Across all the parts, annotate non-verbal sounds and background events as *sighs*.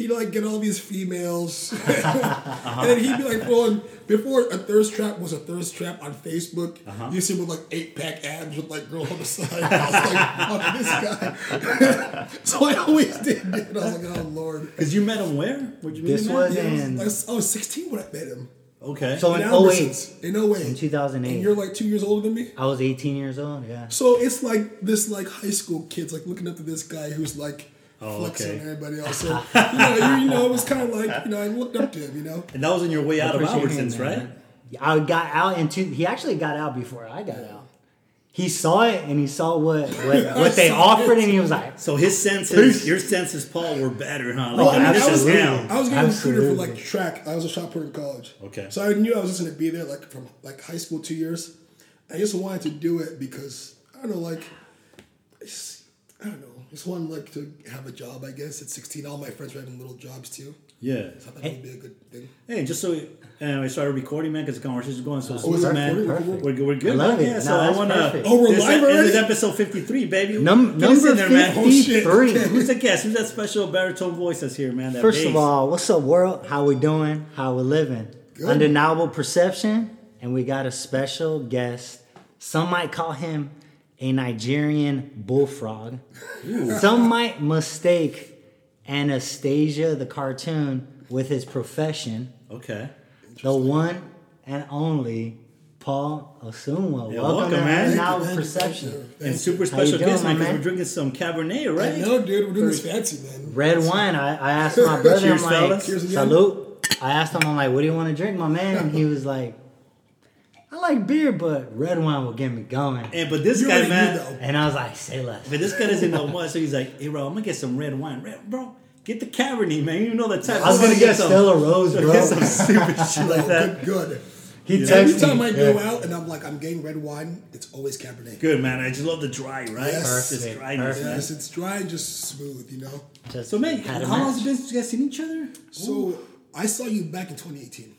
he'd like get all these females, *laughs* and then he'd be like throwing before a thirst trap was a thirst trap on Facebook. Uh-huh. You see him with like eight pack abs with like girl on the side. I was like, fuck this guy. *laughs* so I always did. Dude. I was like, oh lord. Because you met him where? Where'd you meet This him was? Yeah, I, was, in I was- I was 16 when I met him. Okay. so in oh In 08. Albertsons. In 08. In 2008. And you're like two years older than me? I was 18 years old. Yeah. So it's like this like high school kids like looking up to this guy who's like Oh, flexing okay. on everybody else. So *laughs* you know, you, you know, it was kind of like you know, I looked up to him. You know, and that was on your way out of Albertsons, right? I got out into. He actually got out before I got out. He saw it and he saw what *laughs* what, what they offered it. and he was like, So his senses, your senses, Paul, were better, huh? Oh, like, Well, I mean, I was, is him. I was getting recruited for like track. I was a shot put in college. Okay. So I knew I was just gonna be there like from like high school two years. I just wanted to do it because I don't know, like I don't know. Just wanted like to have a job. I guess at 16, all my friends were having little jobs too. Yeah. So I thought that would be a good thing. Hey, just so and we started recording, man, because the conversation is going so Oh, smooth, man. recording? Perfect. We're, we're good, I love man. it. Yeah, No, so I want to. Oh, we're this, live This is episode 53, baby. Num- Get us in number there, man. Oh, shit. 53. Okay. Who's the guest? Who's that special baritone voice that's here, man? That First bass? of all, what's up, world? How we doing? How we living? Good. Undeniable perception, and we got a special guest. Some might call him a Nigerian bullfrog. Some might mistake Anastasia the cartoon with his profession. Okay. The one and only Paul Osunwa. Yeah, welcome, welcome, to man. Undeniable Thank you, Perception. And super special guest, man, because man? we're drinking some Cabernet, right? No, dude. We're doing this fancy, man. Red wine. I, I asked my *laughs* brother, Cheers, I'm like, fellas. Cheers again. salute. I asked him, I'm like, what do you want to drink, my man? And he was like, I like beer, but red wine will get me going. And but this You guy, already knew, man, though. And I was like, say less. but this guy doesn't know *laughs* much, so he's like, "Hey, bro, I'm gonna get some red wine, red, bro. Get the Cabernet, man. You know the type. I was gonna get Stella Rosa, bro. Get some *laughs* stupid shit like that. good, good. He Every time me. I go Yeah. out and I'm like, I'm getting red wine, it's always Cabernet. Good man. I just love the dry, right? Yes. Just Perfect, dryness, perfect. man. Yes, it's dry and just smooth, you know. Just So, man, how long has it been since you guys seen each other? So I saw you back in 2018.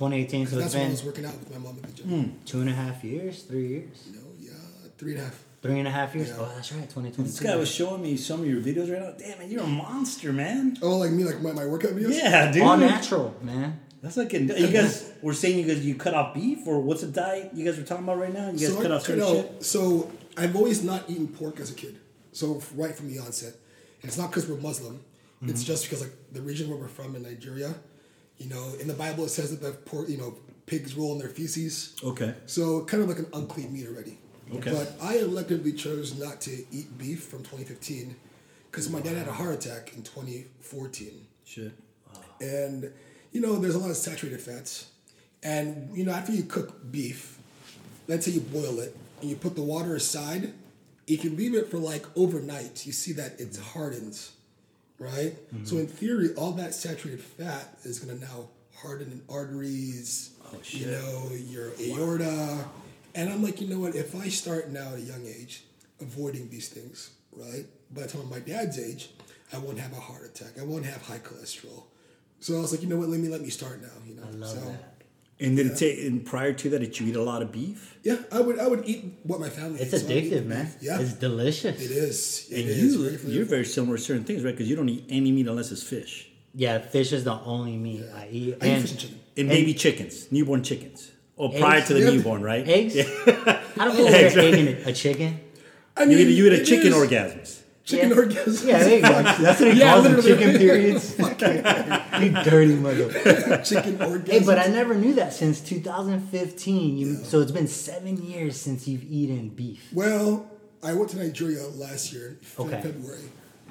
2018, so it's That's when I been was working out with my mom at the gym. two and a half years, three years, You know, yeah, three and a half. three and a half years. Yeah. Oh, that's right, 2022. This guy was showing me some of your videos right now. Damn, man, you're a monster, man. Oh, like me, like my, my workout videos. Yeah, dude. all natural, man. That's like a, you *laughs* guys were saying you guys you cut off beef or what's the diet you guys were talking about right now? You guys So, cut I- off certain no, shit. so I've always not eaten pork as a kid. So right from the onset, and it's not because we're Muslim. Mm-hmm. It's just because like the region where we're from in Nigeria, you know, in the Bible it says that the pork, you know, pigs roll in their feces. Okay. So kind of like an unclean meat already. Okay. But I electively chose not to eat beef from 2015 because my dad had a heart attack in 2014 Shit. and you know there's a lot of saturated fats and you know after you cook beef let's say you boil it and you put the water aside if you leave it for like overnight you see that it hardens right so in theory all that saturated fat is going to now harden in arteries you know your aorta and i'm like you know what if i start now at a young age avoiding these things right by the time I'm my dad's age i won't have a heart attack i won't have high cholesterol so I was like, you know what? Let me let me start now. You know. So that. And did it take and prior to that did you eat a lot of beef? yeah, I would I would eat what my family. It's eats. So addictive, man. beef. Yeah, It's delicious. it is. It And is you very you're very similar to certain things, right? Because you don't eat any meat unless it's fish. Yeah, fish is the only meat I eat. I eat And fish and chicken. And, And- baby chickens, newborn chickens. Oh, or prior Eggs? to the Yeah. newborn, right? eggs? Yeah. I don't *laughs* think Eggs, they're right? egging a, a chicken. I You eat, you eat a chicken is orgasms. Chicken Yeah. orgasm. Yeah, there you go. That's what he Yeah, calls them, chicken periods. *laughs* you dirty motherfucker. chicken orgasm. Hey, but I never knew that since 2015. You, So it's been seven years since you've eaten beef. Well, I went to Nigeria last year, in Okay. February.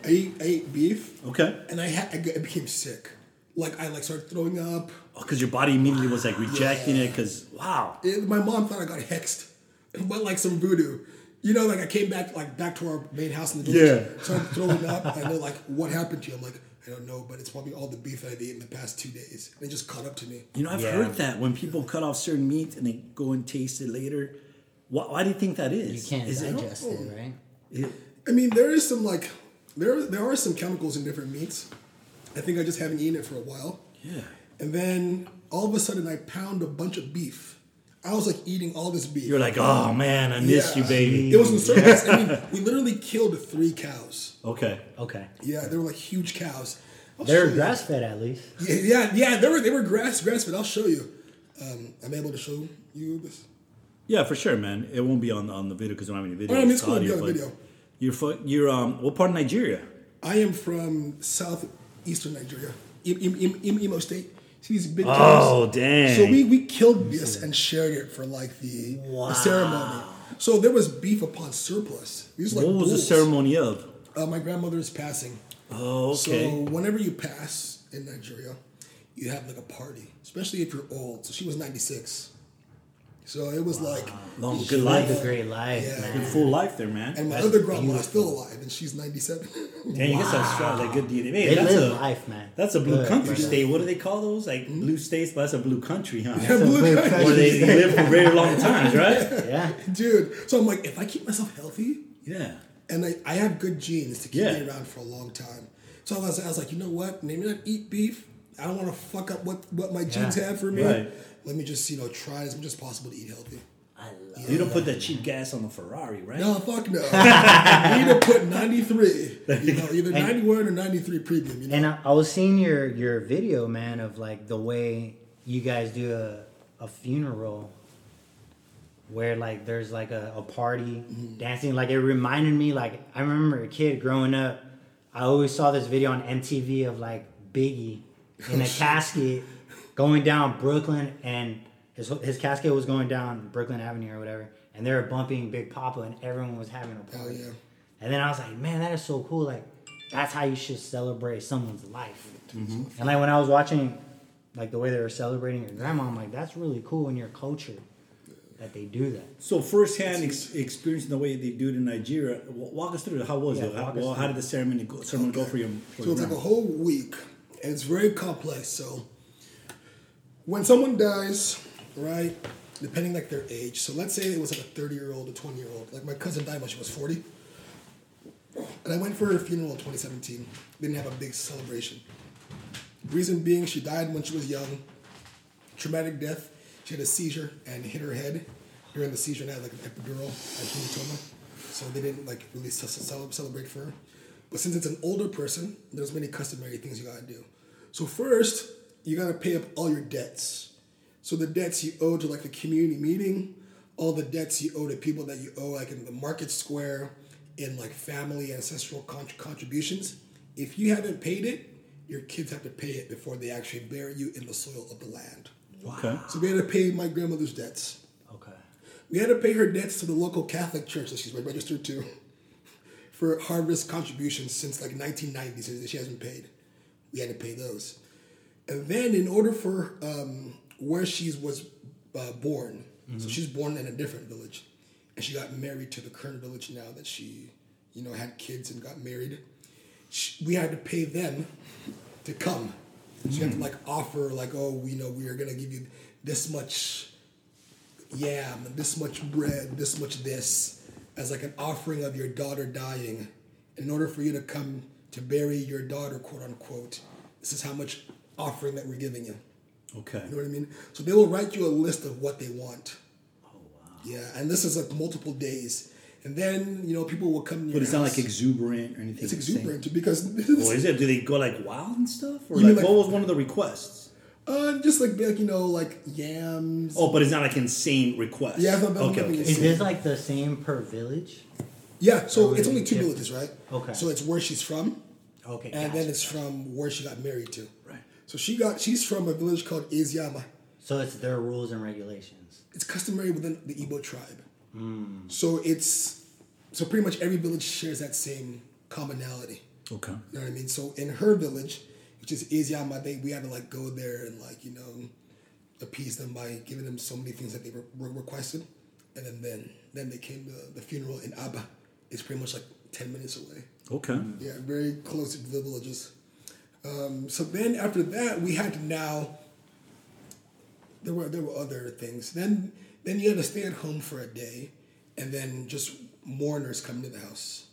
I ate, I ate beef, Okay. and I had I, got- I became sick. Like I like started throwing up. Oh, because your body immediately was like *sighs* rejecting it. Because wow, It- my mom thought I got hexed, *laughs* but like some voodoo. You know, like I came back like back to our main house in the village, Yeah. *laughs* started throwing up, and they're like, "What happened to you?" I'm like, "I don't know, but it's probably all the beef that I've eaten the past two days." And it just caught up to me. you know I've Yeah. heard that when people cut off certain meat and they go and taste it later. Why, why do you think that is? You can't Is it- digest it, right? it- I mean, there is some like there there are some chemicals in different meats. I think I just haven't eaten it for a while, yeah. and then all of a sudden I pound a bunch of beef. I was like eating all this beef. You're like, oh man, I missed Yeah. you, baby. It was in circles. I mean, *laughs* we literally killed three cows. Okay. Okay. Yeah, they were like huge cows. They're show you. grass fed at least. Yeah, yeah, yeah, they were they were grass grass fed. I'll show you. Um, I'm able to show you this. Yeah, for sure, man. It won't be on on the video because we don't have any video. Oh, I mean, it's It's cool, audio, yeah, but video. You're fu- you're um what part of Nigeria? I am from southeastern Nigeria, Im- Im- Im- Im- Imo State. See these big Oh, towns? dang. So we, we killed this and shared it for like the, the ceremony. So there was beef upon surplus. These like what was the ceremony of? Uh, my is passing. Oh, okay. So whenever you pass in Nigeria, you have like a party, especially if you're old. So she was 96. So it was like, Long, She good lived a life. great life, Yeah. Good full life there, man. and my That's other grandma is still alive, and she's 97. Dang, you guys have strong, like good DNA. Man, They that's live a life, man. that's a blue Good, country brother. state. What do they call those? Like hmm? blue states, but that's a blue country, huh? Yeah, blue blue country. Where they live for very long times, right? *laughs* Yeah. Dude, so I'm like, if I keep myself healthy, Yeah. and I, I have good genes to keep Yeah. me around for a long time. So I was, I was like, you know what? Maybe not eat beef. I don't want to fuck up what, what my genes Yeah. have for me. Right. Let me just, you know, try as much as possible to eat healthy. I love You don't put that cheap gas on the Ferrari, right? No, fuck no. *laughs* you need to put 93. You know, either 91 or 93 premium. You know? And I, I was seeing your your video, man, of like the way you guys do a, a funeral where like there's like a, a party mm-hmm. dancing. Like it reminded me like I remember a kid growing up, I always saw this video on MTV of like Biggie in a casket going down Brooklyn and his his casket was going down Brooklyn Avenue or whatever, and they were bumping Big Poppa and everyone was having a party. Oh, yeah. And then I was like, man, that is so cool. Like, that's how you should celebrate someone's life. Mm-hmm. And like when I was watching, like the way they were celebrating your grandma, I'm like, that's really cool in your culture that they do that. So firsthand ex- experience in the way they do it in Nigeria. Walk us through it. How was Yeah, it? How, well, how did the ceremony go, ceremony go for you? For So it's like a whole week, and it's very complex. So when someone dies, right, depending like their age. So let's say it was like a thirty year old, a twenty year old. Like my cousin died when she was forty, and I went for her funeral in twenty seventeen. Didn't have a big celebration. Reason being, she died when she was young. Traumatic death. She had a seizure and hit her head during the seizure and had like an epidural at hematoma. So they didn't like really ce- ce- celebrate for her. But since it's an older person, there's many customary things you gotta do. So first, you gotta pay up all your debts. So the debts you owe to like the community meeting, all the debts you owe to people that you owe like in the market square, in like family ancestral con- contributions. If you haven't paid it, your kids have to pay it before they actually bury you in the soil of the land. Okay. So we had to pay my grandmother's debts. Okay. We had to pay her debts to the local Catholic church that she's registered to for harvest contributions since like 1990, so she hasn't paid. We had to pay those. And then, in order for um, where she was uh, born, so she's born in a different village, and she got married to the current village now that she, you know, had kids and got married. She, we had to pay them to come. So you have to like offer like, oh, you know, we are gonna give you this much yam, this much bread, this much this, as like an offering of your daughter dying. In order for you to come to bury your daughter, quote unquote, this is how much offering that we're giving you. Okay. You know what I mean? So they will write you a list of what they want. Oh wow. Yeah, and this is like multiple days. And then, you know, people will come to But it's not like exuberant or anything. it's exuberant because Or is it? Do they go like wild and stuff? Or You like, like- what was one of the requests? Uh, just like like you know like yams. Oh, but it's not like insane request. Yeah, it's not- okay. nothing okay. Is this like the same per village? Yeah, so it's only two different. villages, right? Okay. So it's where she's from, Okay. and gotcha. then it's from where she got married to. Right. So she got she's from a village called Iziama. so it's their rules and regulations. It's customary within the Igbo tribe. So it's so pretty much every village shares that same commonality. Okay. You know what I mean? So in her village, which is Iziama, they we had to like go there and like you know appease them by giving them so many things that they were, were requested, and then then then they came to the funeral in Abba. It's pretty much like ten minutes away. Okay. Yeah, very close to the villages. Um, so then after that, we had to now. There were there were other things. Then then you had to stay at home for a day, and then just mourners come to the house,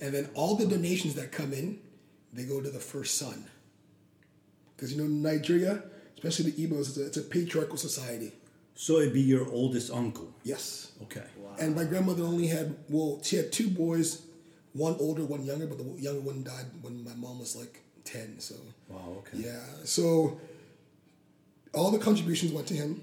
and then all the donations that come in, they go to the first son. Because you know Nigeria, especially the Igbos, it's a, it's a patriarchal society. So it'd be your oldest uncle. Yes. Okay. Wow. And my grandmother only had well, she had two boys, one older, one younger, but the younger one died when my mom was like ten. So Wow. Okay. yeah, so all the contributions went to him,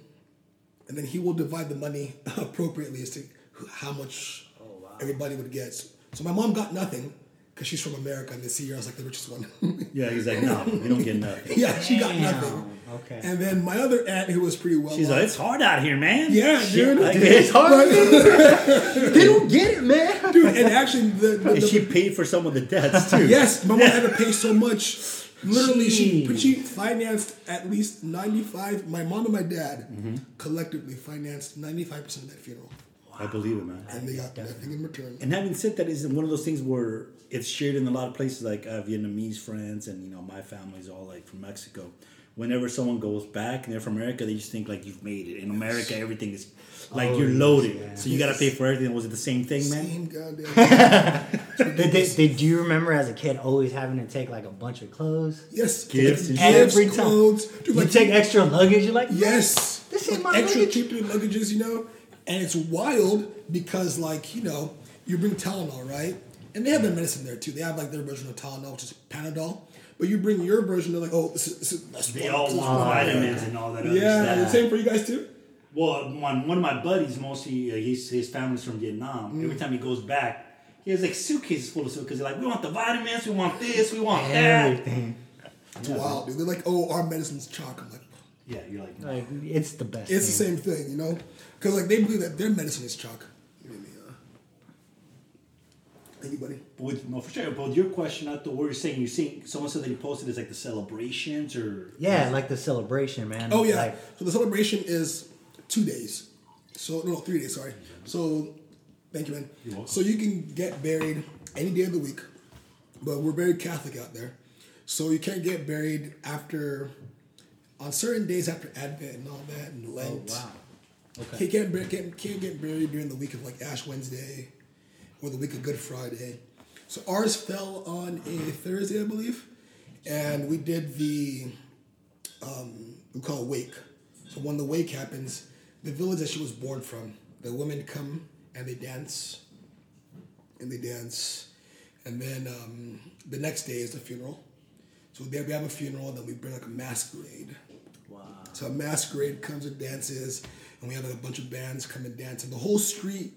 and then he will divide the money *laughs* appropriately as to how much oh, everybody would get. So my mom got nothing because she's from America, and they see her as like the richest one. *laughs* Yeah. He's like, no, you don't get nothing. *laughs* yeah, she got Damn. nothing. Okay. And then my other aunt, who was pretty well She's off, like, it's hard out here, man. Yeah, Shit, dude. like, it's hard. *laughs* they don't get it, man. dude, and actually the, the, And the- she paid for some of the debts too. Yes, my mom had to pay so much. Literally, she Jeez. she financed at least ninety five. My mom and my dad Mm-hmm. collectively financed ninety five percent of that funeral, I believe it, man. and they got nothing in return. And having said that, is one of those things where it's shared in a lot of places. Like I have Vietnamese friends, and you know my family's all like from Mexico. Whenever someone goes back and they're from America, they just think like you've made it. In America, everything is like Oh, you're loaded, yeah. so you got to pay for everything. Was it the same thing, man? Same goddamn. *laughs* Did, they, did, do you remember as a kid always having to take like a bunch of clothes? yes, Gifts and gifts, Every time. clothes. Dude, You like take extra luggage. You're like, yes, This ain't like my extra luggage. cheap luggages, you know. And it's wild because, like, you know, you bring Tylenol, right? And they have their medicine there too. They have like their version of Tylenol, which is Panadol. But you bring your version, they're like, oh, this is, this is that's They one- all this want one. vitamins and all that other Yeah, stuff. the same for you guys too. Well, one, one of my buddies, mostly uh, he's, his family's from Vietnam. Every time he goes back, he has like suitcases full of stuff because they're like, we want the vitamins, we want this, we want that. everything. It's wild, dude. They're like, oh, our medicine's chalk. I'm like, Yeah, you're like, Like it's the best. it's the same thing, you know? Because like they believe that their medicine is chalk. Give me, Anybody? But with, no, for sure. But with your question, not the word you're saying, you're seeing someone said that you posted is like the celebrations or Yeah, like the celebration, man. Oh yeah. Like, so the celebration is two days. So no, no, three days. Sorry. So thank you, man. You're welcome. So you can get buried any day of the week, but we're very Catholic out there, so you can't get buried after on certain days after Advent and all that and oh Lent. wow. Can't get, can't, can't get buried during the week of like Ash Wednesday or the week of Good Friday. So ours fell on a Thursday, I believe, and we did the um, we call it wake. So when the wake happens, the village that she was born from, the women come and they dance, and they dance, and then um, the next day is the funeral. So there we have a funeral, then we bring like a masquerade. Wow. So a masquerade comes and dances, and we have like, a bunch of bands come and dance, and the whole street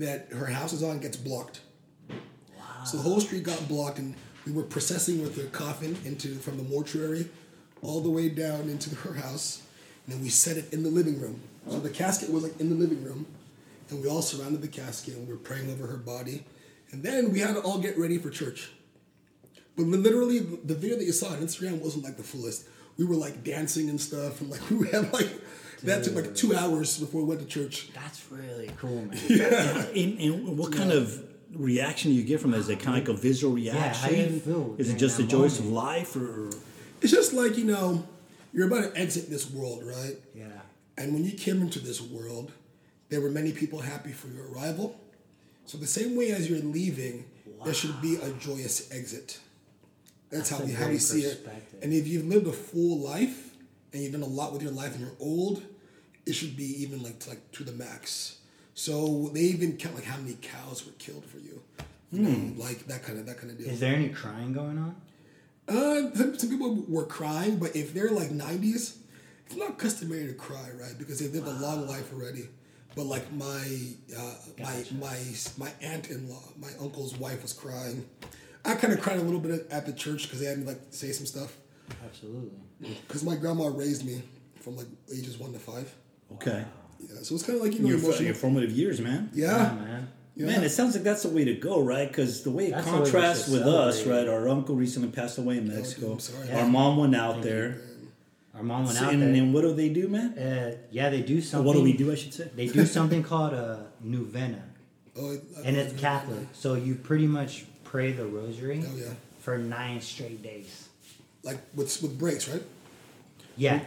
that her house is on gets blocked. So the whole street got blocked, and we were processing with her coffin into from the mortuary all the way down into *laughs* her house, and then we set it in the living room. So the casket was like in the living room, and we all surrounded the casket, and we were praying over her body, and then we had to all get ready for church. But literally, the video that you saw on Instagram wasn't like the fullest. We were like dancing and stuff, and like *laughs* we had like that took like two hours before we went to church. That's really cool, man. *laughs* And, and what kind of reaction do you get from it? Is it kind of like a visual reaction? how do you feel Is it just the that joys of life, or It's just like you know, you're about to exit this world, right? Yeah. And when you came into this world, there were many people happy for your arrival. So the same way as you're leaving, there should be a joyous exit. That's, That's how we how we see it. And if you've lived a full life and you've done a lot with your life and you're old, it should be even like to, like to the max. So they even count like how many cows were killed for you. You know, like that kind of that kind of deal. Is there any crying going on? Uh, some, some people were crying, but if they're like 90s, it's not customary to cry, right? Because they've lived a long life already. But like my uh, my my my aunt in law, my uncle's wife was crying. I kind of cried a little bit at the church because they had me like say some stuff. Absolutely. Because my grandma raised me from like ages one to five. Okay? Yeah, so it's kind of like you know Your, emotional. your formative years, man. Yeah, yeah, man. yeah. Man, it sounds like that's the way to go, right? Because the way it That's the way contrasts with us, right? Our uncle recently passed away in Mexico. I'm sorry. Our mom went out there. Our mom went So- out and, there. and what do they do, man? Uh, yeah, they do Or something. what do we do, I should say? They do something called a novena, oh, I- and it's Catholic. So you pretty much pray the rosary Oh yeah, for nine straight days. like with with breaks, right? Yeah,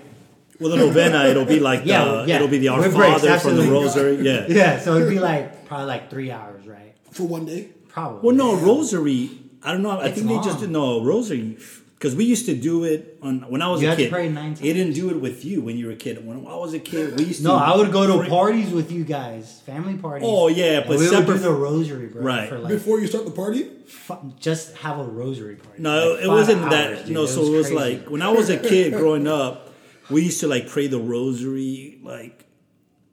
Well, the novena, it'll be like *laughs* Yeah, the, yeah. it'll be the Our With breaks, Father from the. Rosary. Yeah. *laughs* yeah. So it'd be like probably like three hours, right? For one day. Probably. Well, no, Rosary. I don't know. I It's think they just long. did no Rosary because we used to do it on when I was You a had to kid. pray nine It didn't do it with you when you were a kid. When I was a kid, we used to. No, I would go to pray- parties with you guys, family parties. Oh, yeah, and but we would separate- do the rosary, bro. Right. For like, Before you start the party. fu- just have a rosary party. No, Like it wasn't hours, that. dude. no, so it was crazy. like when I was a kid growing up, we used to like pray the rosary. Like,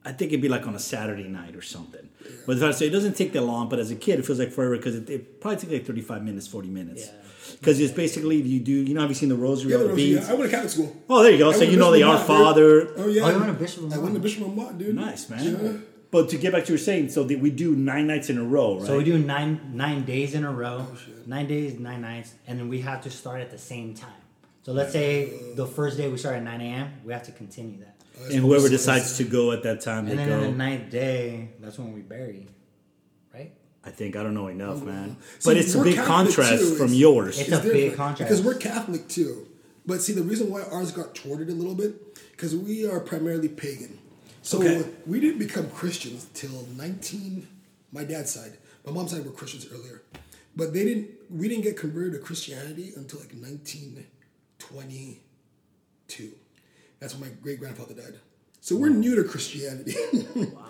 I think it'd be like on a Saturday night or something. But if I say it doesn't take that long, but as a kid, it feels like forever because it, it probably takes like thirty five minutes, forty minutes. Yeah. Because it's basically you do. You know, have you seen the rosary Yeah, of the the beads? Rosary, I went to Catholic school. Oh, there you go. I So you know the Bishop Our Lamont, Father. Oh yeah. Oh, you went to Bishop I went to Bishop Lamont, dude. Nice man. Yeah. But to get back to what you're saying, so that we do nine nights in a row, right? So we do nine nine days in a row, Oh, shit. nine days, nine nights, and then we have to start at the same time. So let's say the first day we start at nine a.m. We have to continue that, Oh, and whoever decides to go at that time, they and then on the ninth day, that's when we bury, right? I think I don't know enough, man. See, But it's a big Catholic contrast too. from It's- yours. It's a big contrast. because we're Catholic too. But see, the reason why ours got thwarted a little bit because we are primarily pagan. So Okay. we didn't become Christians till nineteen. My dad's side, my mom's side were Christians earlier, but they didn't. We didn't get converted to Christianity until like nineteen twenty two. That's when my great grandfather died. So we're new to Christianity. *laughs* wow.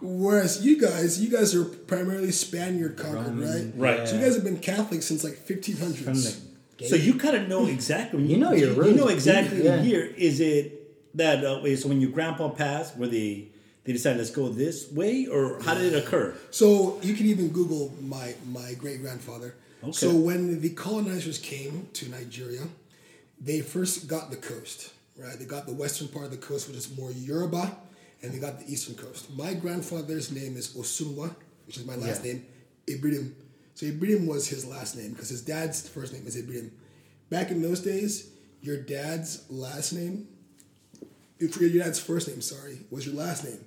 Whereas you guys, you guys are primarily Spaniard conquered, right? Right. So you guys have been Catholic since like 1500s. From the. So you kind of know exactly. You know your You know exactly yeah. the year. Is it that uh, way? So when your grandpa passed, were they they decided let's go this way, or how did it occur? So you can even Google my my great grandfather. Okay. So when the colonizers came to Nigeria, they first got the coast, right? They got the western part of the coast, which is more Yoruba, and they got the eastern coast. My grandfather's name is Osunwa, which is my last Yeah. name, Ibrahim. So Ibrahim was his last name because his dad's first name is Ibrahim. Back in those days, your dad's last name, you forget your dad's first name, sorry, was your last name.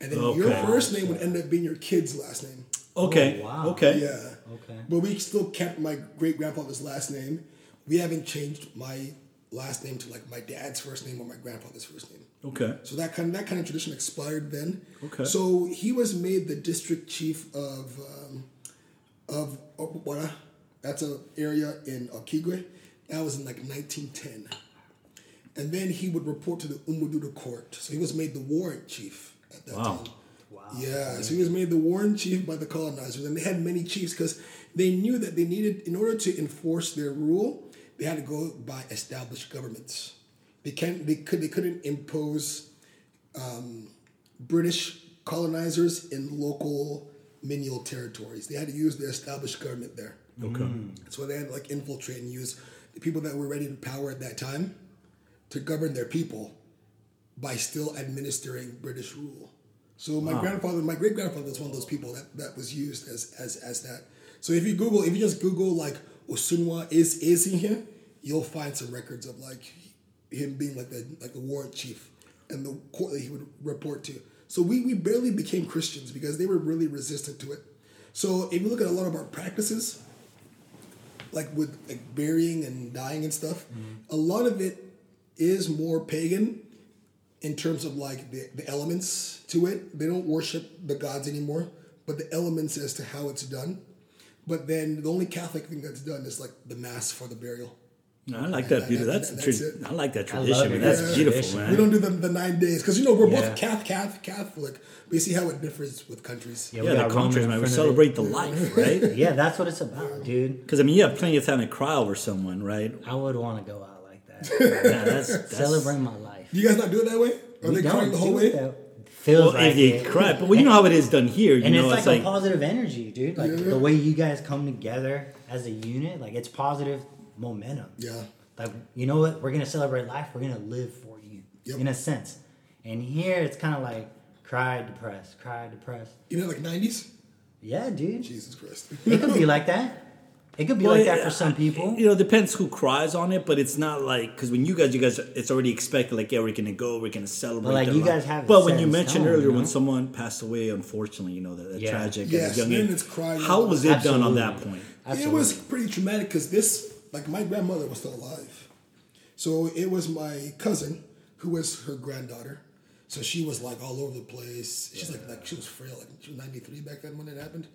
And then your first name would end up being your kid's last name. Okay. Oh, wow. Okay. Yeah. Okay. But we still kept my great grandfather's last name. We haven't changed my last name to like my dad's first name or my grandfather's first name. Okay. So that kind of, that kind of tradition expired then. Okay. So he was made the district chief of um, of Okpara. That's an area in Okigwe. That was in like 1910. And then he would report to the Umududu court. So he was made the warrant chief at that Wow. time. Wow. Yeah, so he was made the warrant chief by the colonizers, and they had many chiefs because they knew that they needed, in order to enforce their rule, they had to go by established governments. They can't, they could, they couldn't impose um, British colonizers in local menial territories. They had to use the established government there. Okay. That's why they had to like infiltrate and use the people that were ready to power at that time to govern their people by still administering British rule. So my grandfather, my great grandfather was one of those people that, that was used as, as as that. So if you Google, if you just Google like Osunwa is is he here, you'll find some records of like him being like the like the warrant chief and the court that he would report to. So we, we barely became Christians because they were really resistant to it. So if you look at a lot of our practices, like with like burying and dying and stuff, mm-hmm. a lot of it is more pagan in terms of like the, the elements to it. They don't worship the gods anymore, but the elements as to how it's done. But then the only Catholic thing that's done is like the mass for the burial. No, I like that. And beauty. that- That's, and tra- it. I like that tradition. man. That's Yeah. beautiful, man. We don't do the, the nine days because you know we're Yeah. both Catholic, Catholic, Catholic. But you see how it differs with countries. Yeah, we yeah, got the Roman contrast, man. We front of it. celebrate the life, *laughs* right? Yeah, that's what it's about, dude. Because I mean, you have plenty of time to cry over someone, right? I would want to go out like that. *laughs* Yeah, that's, that's Celebrate my life. Do you guys not do it that way? Are We they crying the whole way? it that- Feels Well, like if it. cry, but well, you know how it is done here. You and know, it's like, it's like a positive energy, dude. Like the way you guys come together as a unit, like it's positive momentum. Yeah. Like you know what? We're gonna celebrate life. We're gonna live for you, Yep. in a sense. And here it's kind of like cry, depressed, cry, depressed. You know, like nineties. Yeah, dude. Jesus Christ. It could be like that. *laughs* It could be Well, like that for some people. You know, it depends who cries on it, but it's not like because when you guys, you guys, it's already expected. Like, yeah, we're gonna go, we're gonna celebrate. But, like, you life. guys have But set when you mentioned stone, earlier you when someone passed away, unfortunately, you know that, that Yeah. tragic. Yes, young then age. it's crying How was loud. it done on that point? It was pretty traumatic because this, like, my grandmother was still alive. So it was my cousin who was her granddaughter. So she was like all over the place. She's like, like she was frail. Like she was 93 back then when it happened.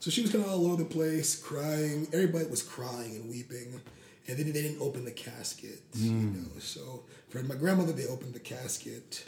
So she was kind of all over the place, crying. Everybody was crying and weeping. And then they didn't open the casket, you know. So for my grandmother, they opened the casket.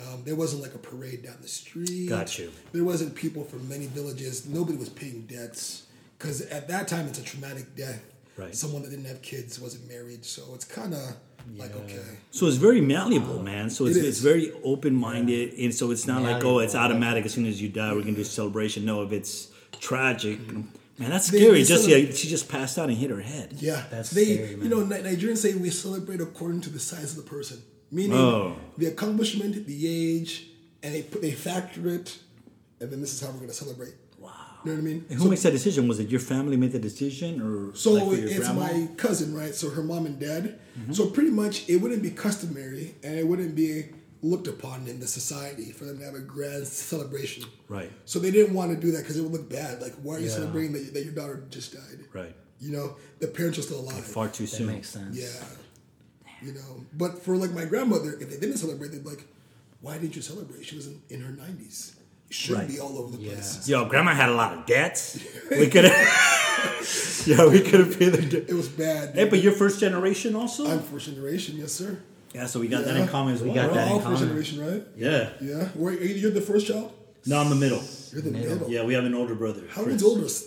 Um, there wasn't like a parade down the street. Got you. There wasn't people from many villages. Nobody was paying debts. because at that time it's a traumatic death. Right. Someone that didn't have kids wasn't married, so it's kind of like okay. So it's very malleable, man. So it's, It it's very open minded, and so it's not like oh, it's automatic as soon as you die, we're gonna do a celebration. No, if it's tragic, man, that's scary. they Just celebrate- yeah, she just passed out and hit her head. Yeah, That's they. scary, you know, Nigerians say we celebrate according to the size of the person, meaning Oh. the accomplishment, the age, and they put they factor it, and then this is how we're gonna celebrate. Wow. You know what I mean? And who makes that decision? Was it your family made the decision, or So like, your it's grandma? my cousin, right? So her mom and dad. Mm-hmm. So pretty much, it wouldn't be customary, and it wouldn't be looked upon in the society for them to have a grand celebration. right, So they didn't want to do that because it would look bad. Like, why are you Yeah. celebrating that, that your daughter just died? right, You know, the parents are still alive. far too That soon. makes sense. Yeah. You know, but for like my grandmother, if they didn't celebrate, they'd be like, why didn't you celebrate? She was in, in her 90s. You shouldn't Right. be all over the Yeah. place. Yo, grandma had a lot of debts. *laughs* We could have. *laughs* yeah, we could have paid the debt. It was bad. Hey, but you're first generation also. I'm first generation, yes, sir. Yeah, so we got that in common as We well. got We're that in all first common. generation, right? Yeah. Yeah. Were, you're the first child? No, I'm the middle. You're the Middle. middle. Yeah, we have an older brother. How old is oldest?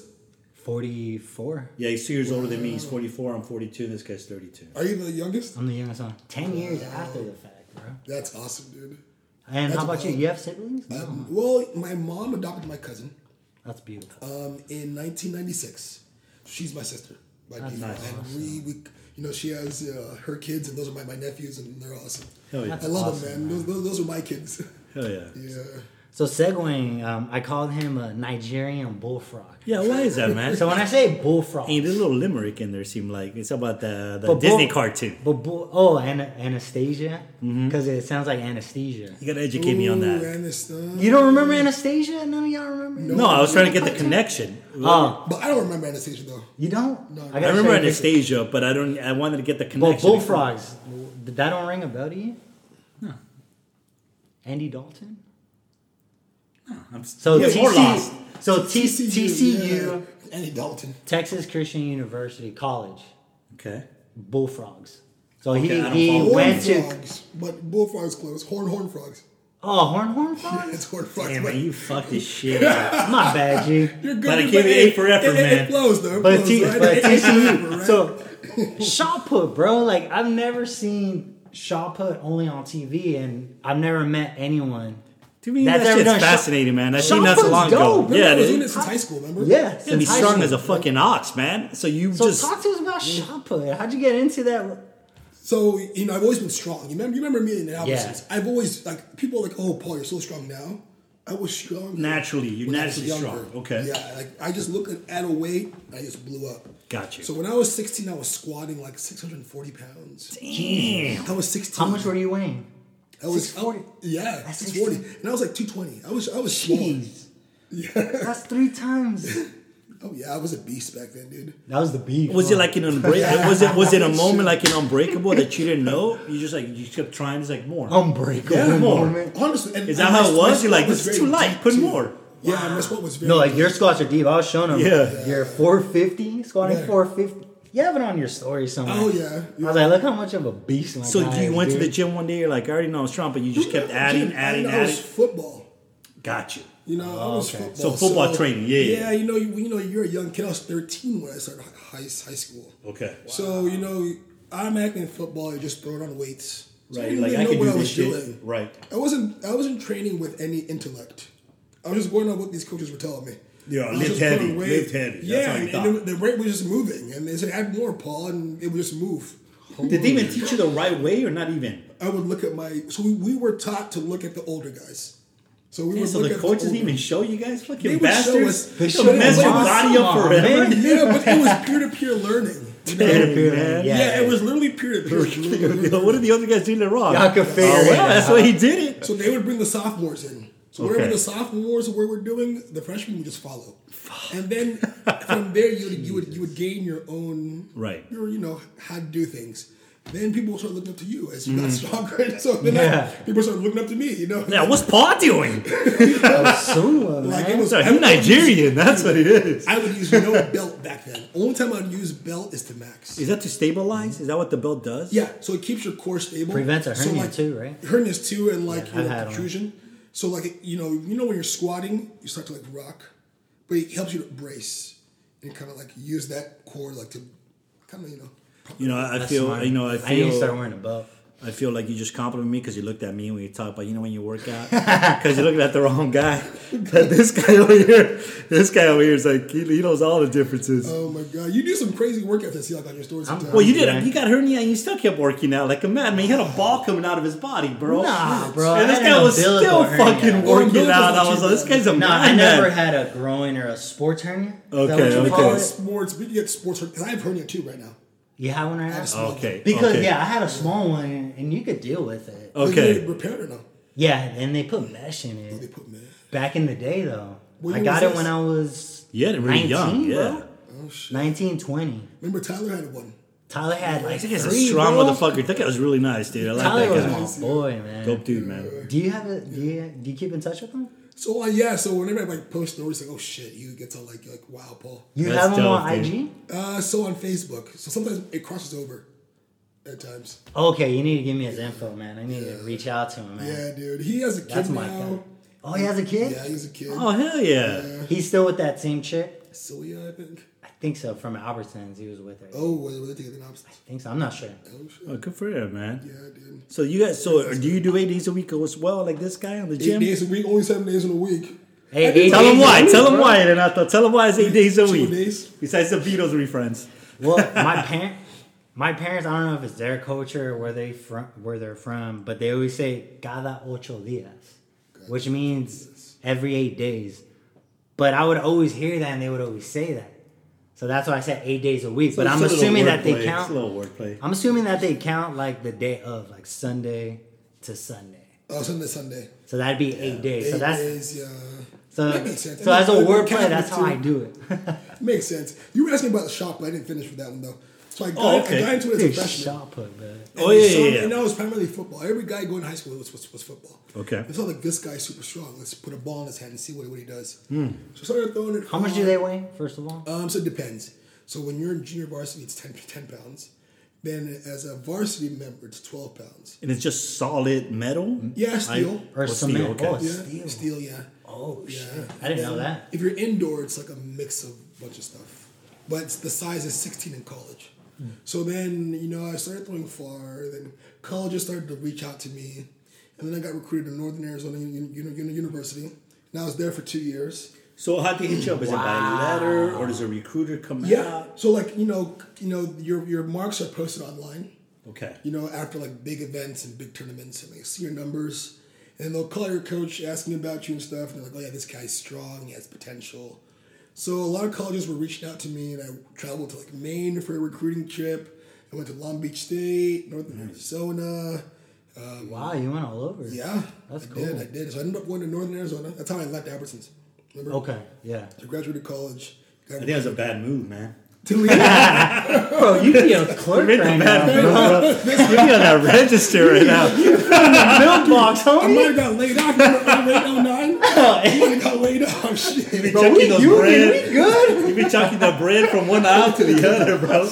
44. Yeah, he's two years older than me. He's 44. I'm 42. And this guy's 32. Are you the youngest? I'm the youngest one. 10 years after the fact, bro. That's awesome, dude. And That's how about you? You have siblings? No. Um, well, my mom adopted my cousin That's beautiful. um, in 1996. She's my sister by That's nice. And we, we, you know, she has uh, her kids, and those are my, my nephews, and they're awesome. Hell yeah. That's I love awesome, them, man. Those, those, those are my kids. Hell yeah. *laughs* yeah. So segueing, um, I called him a Nigerian bullfrog. Yeah, why is that, man? So when I say bullfrog, Hey, there's a little limerick in there. Seem like it's about the the But Disney bull- cartoon. but bull, oh, Ana- Anastasia, because it sounds like anesthesia. You gotta educate me on that. and it's, uh, You don't remember Anastasia? None of y'all remember? No, I was trying to get the connection. Oh, But I don't remember Anastasia though. you don't? No, gotta I remember you a. Anastasia, but I don't. I wanted to get the Well, connection. bullfrogs. Did that don't ring a bell to you? No. Andy Dalton. I'm So yeah, more lost. So T- TCU, yeah. Andy Dalton. Texas Christian University College, Okay. bullfrogs. So Okay, I he, don't he follow. Horn went to frogs, but bullfrogs close. Horn horn frogs. oh horn horn *laughs* frogs. It's horn frogs. Damn but man, you fucked this *laughs* shit up. My bad, G. You're good. But I you're gave good. you A for effort, it, it, man. It flows though. It But, flows, T- right? but It- it's TCU. effort, right? So shot put, bro. Like I've never seen shot put only on TV, and I've never met anyone. To me, That's that ever shit's fascinating, man. I Shot seen that so put's long dope. ago. Remember, Yeah, I was doing dude. it since high school. Remember? Yeah, Yeah, be since high strong school. as a fucking ox, man. So you So just talk to us about shot put. How'd you get into that? So you know, I've always been strong. You remember? You remember me in the Yeah. I've always like people are like, "Oh, Paul, you're so strong now." I was strong Naturally, you're when I was naturally strong. Okay. Yeah, like I just looked at, at a weight, I just blew up. got you. So when I was 16, I was squatting like 640 pounds. Damn. I was 16. How much were you weighing? I was 640? yeah, That's 640, 16. and I was like 220. I was I was small. Jeez, Yeah. that's three times. *laughs* Oh yeah, I was a beast back then, dude. That was the beef. Was huh? it like an *laughs* unbreakable? Was it was it a *laughs* moment like an unbreakable that you didn't know? You just like you kept trying. It's like more. unbreakable Yeah, more. moment? Honestly, and Is that and how it was? You're like, squat this is too light. Put too. more. Yeah, my squat was very. No, like deep. your squats are deep. I was showing them. Yeah. You're 450, squatting Yeah. 450. You have it on your story somewhere. Oh yeah. I was like, look how much of a beast my So guy you is, went to the gym one day. You're like, I already know I'm strong, but you just kept adding, Dude, adding, I, I was adding. football. Got you. You know, I oh, was okay. football. So football training, yeah, yeah. Yeah, you know, you, you know, you're a young kid. I was 13 when I started high high school. Okay. So you know, I'm acting in football. I just throw it on weights. So I Right. didn't Like really I know can what I was shit. doing. Right. I wasn't. I wasn't training with any intellect. I was just going on what these coaches were telling me. Yeah, I was lift just heavy, putting lift heavy. That's yeah, you and, thought. and it- the weight was just moving, and they said add more, Paul, and it would just move. Did they even teach you the right way or not even? I would look at my. So we, we were taught to look at the older guys. So we Yeah, would so look the coaches older- didn't even show you guys They fucking would show bastards. us- They You'll showed mess us your body up man. forever. Yeah, but it was peer to peer learning. You know? Peer-to-peer, man. yeah. Yeah, it was literally peer to peer. what did the other guys doing wrong? Y'all could oh, well, that's out. why he did it. So they would bring the sophomores in. So whatever Okay. the sophomores were were doing, the freshmen would just follow. And then from there, you would, you would you would gain your own Right. Your you know how to do things. Then people start looking up to you as you got mm. stronger. *laughs* So then I- people start looking up to me. You know, Yeah, what's Paul doing? *laughs* Suma, like man. it was. So I he's would- I use- Nigerian. That's what it is. I would use no belt back then. Only time I'd use belt is to max. Is that to stabilize? Is that what the belt does? Yeah, so it keeps your core stable. Prevents a So, hernia like, too, right? Hernias too, and like Yeah, you know, had one. Protrusion. So like you know, you know when you're squatting, you start to like rock, but it helps you to brace. and kind of like use that core like to kind of you know. You know, I That's feel. smart. You know, I feel. I need to start wearing a belt. I feel like you just complimented me because you looked at me when you talk about you know when you work out *laughs* because you're looking at the wrong guy. But this guy over here, this guy over here is like he, he knows all the differences. Oh my god, you do some crazy workouts I see like on your stories. Sometimes. well, you did. Yeah. You got hernia and you still kept working out like a madman. He had a ball coming out of his body, bro. Nah, bro. And this guy was still umbilical hernia. fucking Oh, working umbilical's out. I was like, this guy's a No, I never had a groin or a sports hernia. Is that Okay, what okay. call it? sports, but you get sports hernia because I have hernia too right now. You have one right now? have small Okay. Because okay. yeah, I had a small one and, and you could deal with it. Okay. you repaired it now. Yeah, and they put mesh in it. They it. put man. Back in the day though. When I was got it this? when I was Yeah, they're really 19, young. bro. Yeah. Oh shit! 19, 20. Remember Tyler had one. Tyler had like That guy's a strong bro. motherfucker. That guy was really nice, dude. I like Tyler that was guy. my boy, man. Dope dude, man. Do you have a do you do you keep in touch with him? So uh, yeah, so whenever I like post stories, like oh shit, you get to like like wow, Paul. You That's have him dope, on dude. IG? Uh, so on Facebook, so sometimes it crosses over. At times, Okay, you need to give me his info, man. I need to reach out to him, man. yeah, dude. He has a kid That's my now. Oh, he has a kid? Yeah, he's a kid. Oh hell yeah! He's still with that same chick? So yeah, I think. I think so. From Albertsons, he was with her. Oh, were were they together now? I think so. I'm not sure. Oh shit. Oh, good for him, man. Yeah, dude. So you guys, so do you do eight days a week as well, like this guy on the Eight gym? days a week, only seven days in a week. Hey, I did eight Tell days him why. week, Tell him bro. why, Renato. Tell him why it's eight days a Two week. days. Besides the Beatles reference. Well, my parent, my parents. I don't know if it's their culture or where they from, where they're from, but they always say "cada ocho días," which means every eight days. But I would always hear that, and they would always say that. So that's why I said eight days a week. but I'm it's a little assuming that they wordplay. It's count. a little wordplay. I'm assuming that they count like the day of, like Sunday to Sunday. Oh, Sunday, Sunday. So that'd be eight days. Eight so that's days, yeah. so. That makes sense. So I as a mean, I would wordplay, that's it how I do it. *laughs* Makes sense. You were asking about the shop, but I didn't finish with that one though. So I got, Oh, okay. I got into it as a Big freshman. shot put, man. And Oh, yeah, some- yeah, yeah. And that was primarily football. Every guy going to high school was, was, was football. Okay. I saw like this guy's super strong. Let's put a ball in his hand and see what, what he does. So I started throwing it. How much do they weigh? First of all, Um, so it depends. So when you're in junior varsity, it's 10, 10 pounds. Then as a varsity member, it's 12 pounds. And it's just solid metal? Yeah, steel. I- or oh, cement? steel, okay. Oh, yeah, steel. steel. Yeah. Oh Yeah. shit! I didn't know that. If you're indoor, it's like a mix of a bunch of stuff. But the size is 16 in college. So then, you know, I started throwing far. Then colleges started to reach out to me. And then I got recruited to Northern Arizona Uni- Uni- Uni- University. And I was there for two years. So how do you hit you up? Is it by letter or does a recruiter come Yeah. out? So like, you know, you know, your your marks are posted online. Okay. you know, after like big events and big tournaments, and they see your numbers, and they'll call your coach asking about you and stuff, and they're like, "Oh yeah, this guy's strong, he has potential." So a lot of colleges were reaching out to me, and I traveled to like Maine for a recruiting trip. I went to Long Beach State, Northern Arizona. Um, wow, you went all over. Yeah, That's I cool. did. I did. So I ended up going to Northern Arizona. That's how I left Albertsons. Remember? Okay, yeah. I graduated college. I think that's a bad move, man. To *laughs* leave. Bro, you be a clerk Make a right now, move, bro. *laughs* bro. You're on that register right now. *laughs* Mailbox, homie. I might have got laid off. Remember I late 09? I got laid off. Shit. Bro, we- those *laughs* you- bread. we good? You be chucking the bread from one aisle to the other, bro.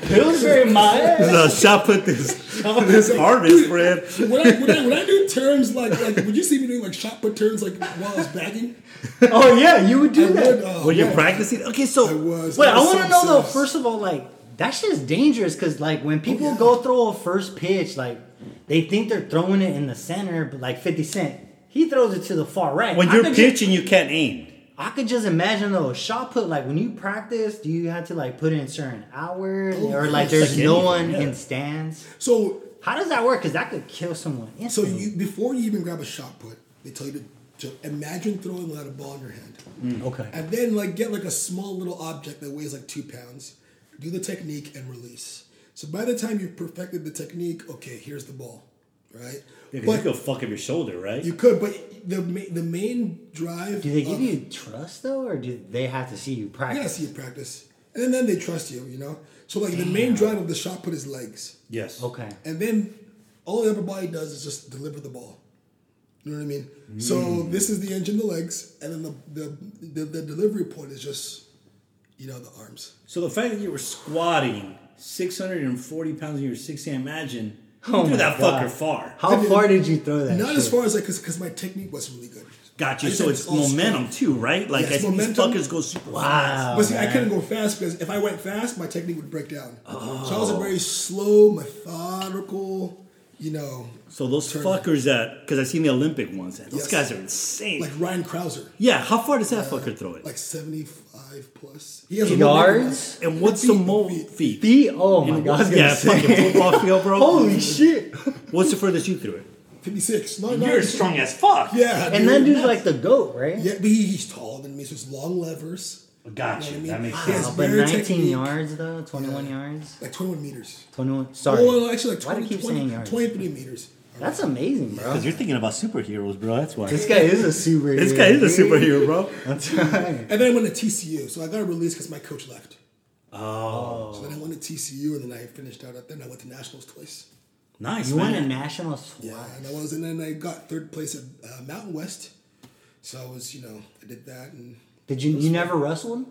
*laughs* Pillsbury, my ass. The shop put this this harvest bread. when I, when, I, when I do terms like like would you see me doing like shop put turns like while I was bagging? Oh yeah, you would I do would. that. Uh, When you're yeah, practicing, okay, so I was. Wait, I was want so to know though. First of all, like that shit is dangerous because like when people yeah. go throw a first pitch, like they think they're throwing it in the center, but like Fifty Cent, he throws it to the far right. when I you're could ju- pitching, you can't aim. I could just imagine though, shot put like when you practice, do you have to like put in certain hours Oh, or like there's Like no anything, one yeah. in stands? So How does that work? Because that could kill someone. so you before you even grab a shot put, they tell you to, to imagine throwing without a ball in your hand, mm, okay. and then like get like a small little object that weighs like two pounds. Do the technique and release. So by the time you've perfected the technique, okay, here's the ball, right? Yeah, 'cause but you could fuck up your shoulder, right? you could, but the the main drive. Do they give of- you trust though, or do they have to see you You gotta practice? see you practice, and then they trust you. You know, so like the main drive of the shot put is legs. yes. Okay. And then all the upper body does is just deliver the ball. You know what I mean? So mm. this is the engine, the legs, and then the, the the the delivery point is just, you know, the arms. So the fact that you were squatting 640 pounds and you were 16, imagine you *laughs* Oh threw that God. fucker far. How *laughs* far did you throw that? Not shit? as far as like, cause, cause my technique wasn't really good. Got you. I So it's momentum strength. too, right? Like Yes, I see these fuckers go super Wow. fast. But see, I couldn't go fast because if I went fast, my technique would break down. Oh. So I was a oh. very slow, methodical, you know, So those Turn. fuckers that, because I've seen the Olympic ones, those Yes. guys are insane. like Ryan Crouser, yeah, how far does that fucker throw it? like seventy-five plus. He has a Yards? and what's feet, the mo feet. feet? Feet? Oh my And god! I was what- gonna yeah, say. fucking football field, bro. *laughs* Holy shit! What's the furthest you threw it? Fifty-six. No, You're strong as fuck. Yeah, And dude. that dude's like the goat, right? Yeah, but he, he's taller than me, so it's long levers. Got You you. know what I That makes sense. Wow, but 19 technique. yards though, 21 yards, Like 21 meters. 21. Sorry, Oh, well, actually, like Why do 20, you keep 20 saying yards? 23 meters. that's amazing, bro. Because you're thinking about superheroes, bro. That's why. This guy is a superhero. This guy is a superhero, bro. *laughs* That's right. And then I went to TCU, so I got a release because my coach left. Oh, So then I went to TCU, and then I finished out at then I went to nationals twice. nice, You won a man. twice. Yeah, SWAT. and I was, and then I got third place at uh, Mountain West. So I was, you know, I did that, and Did you? You never wrestled?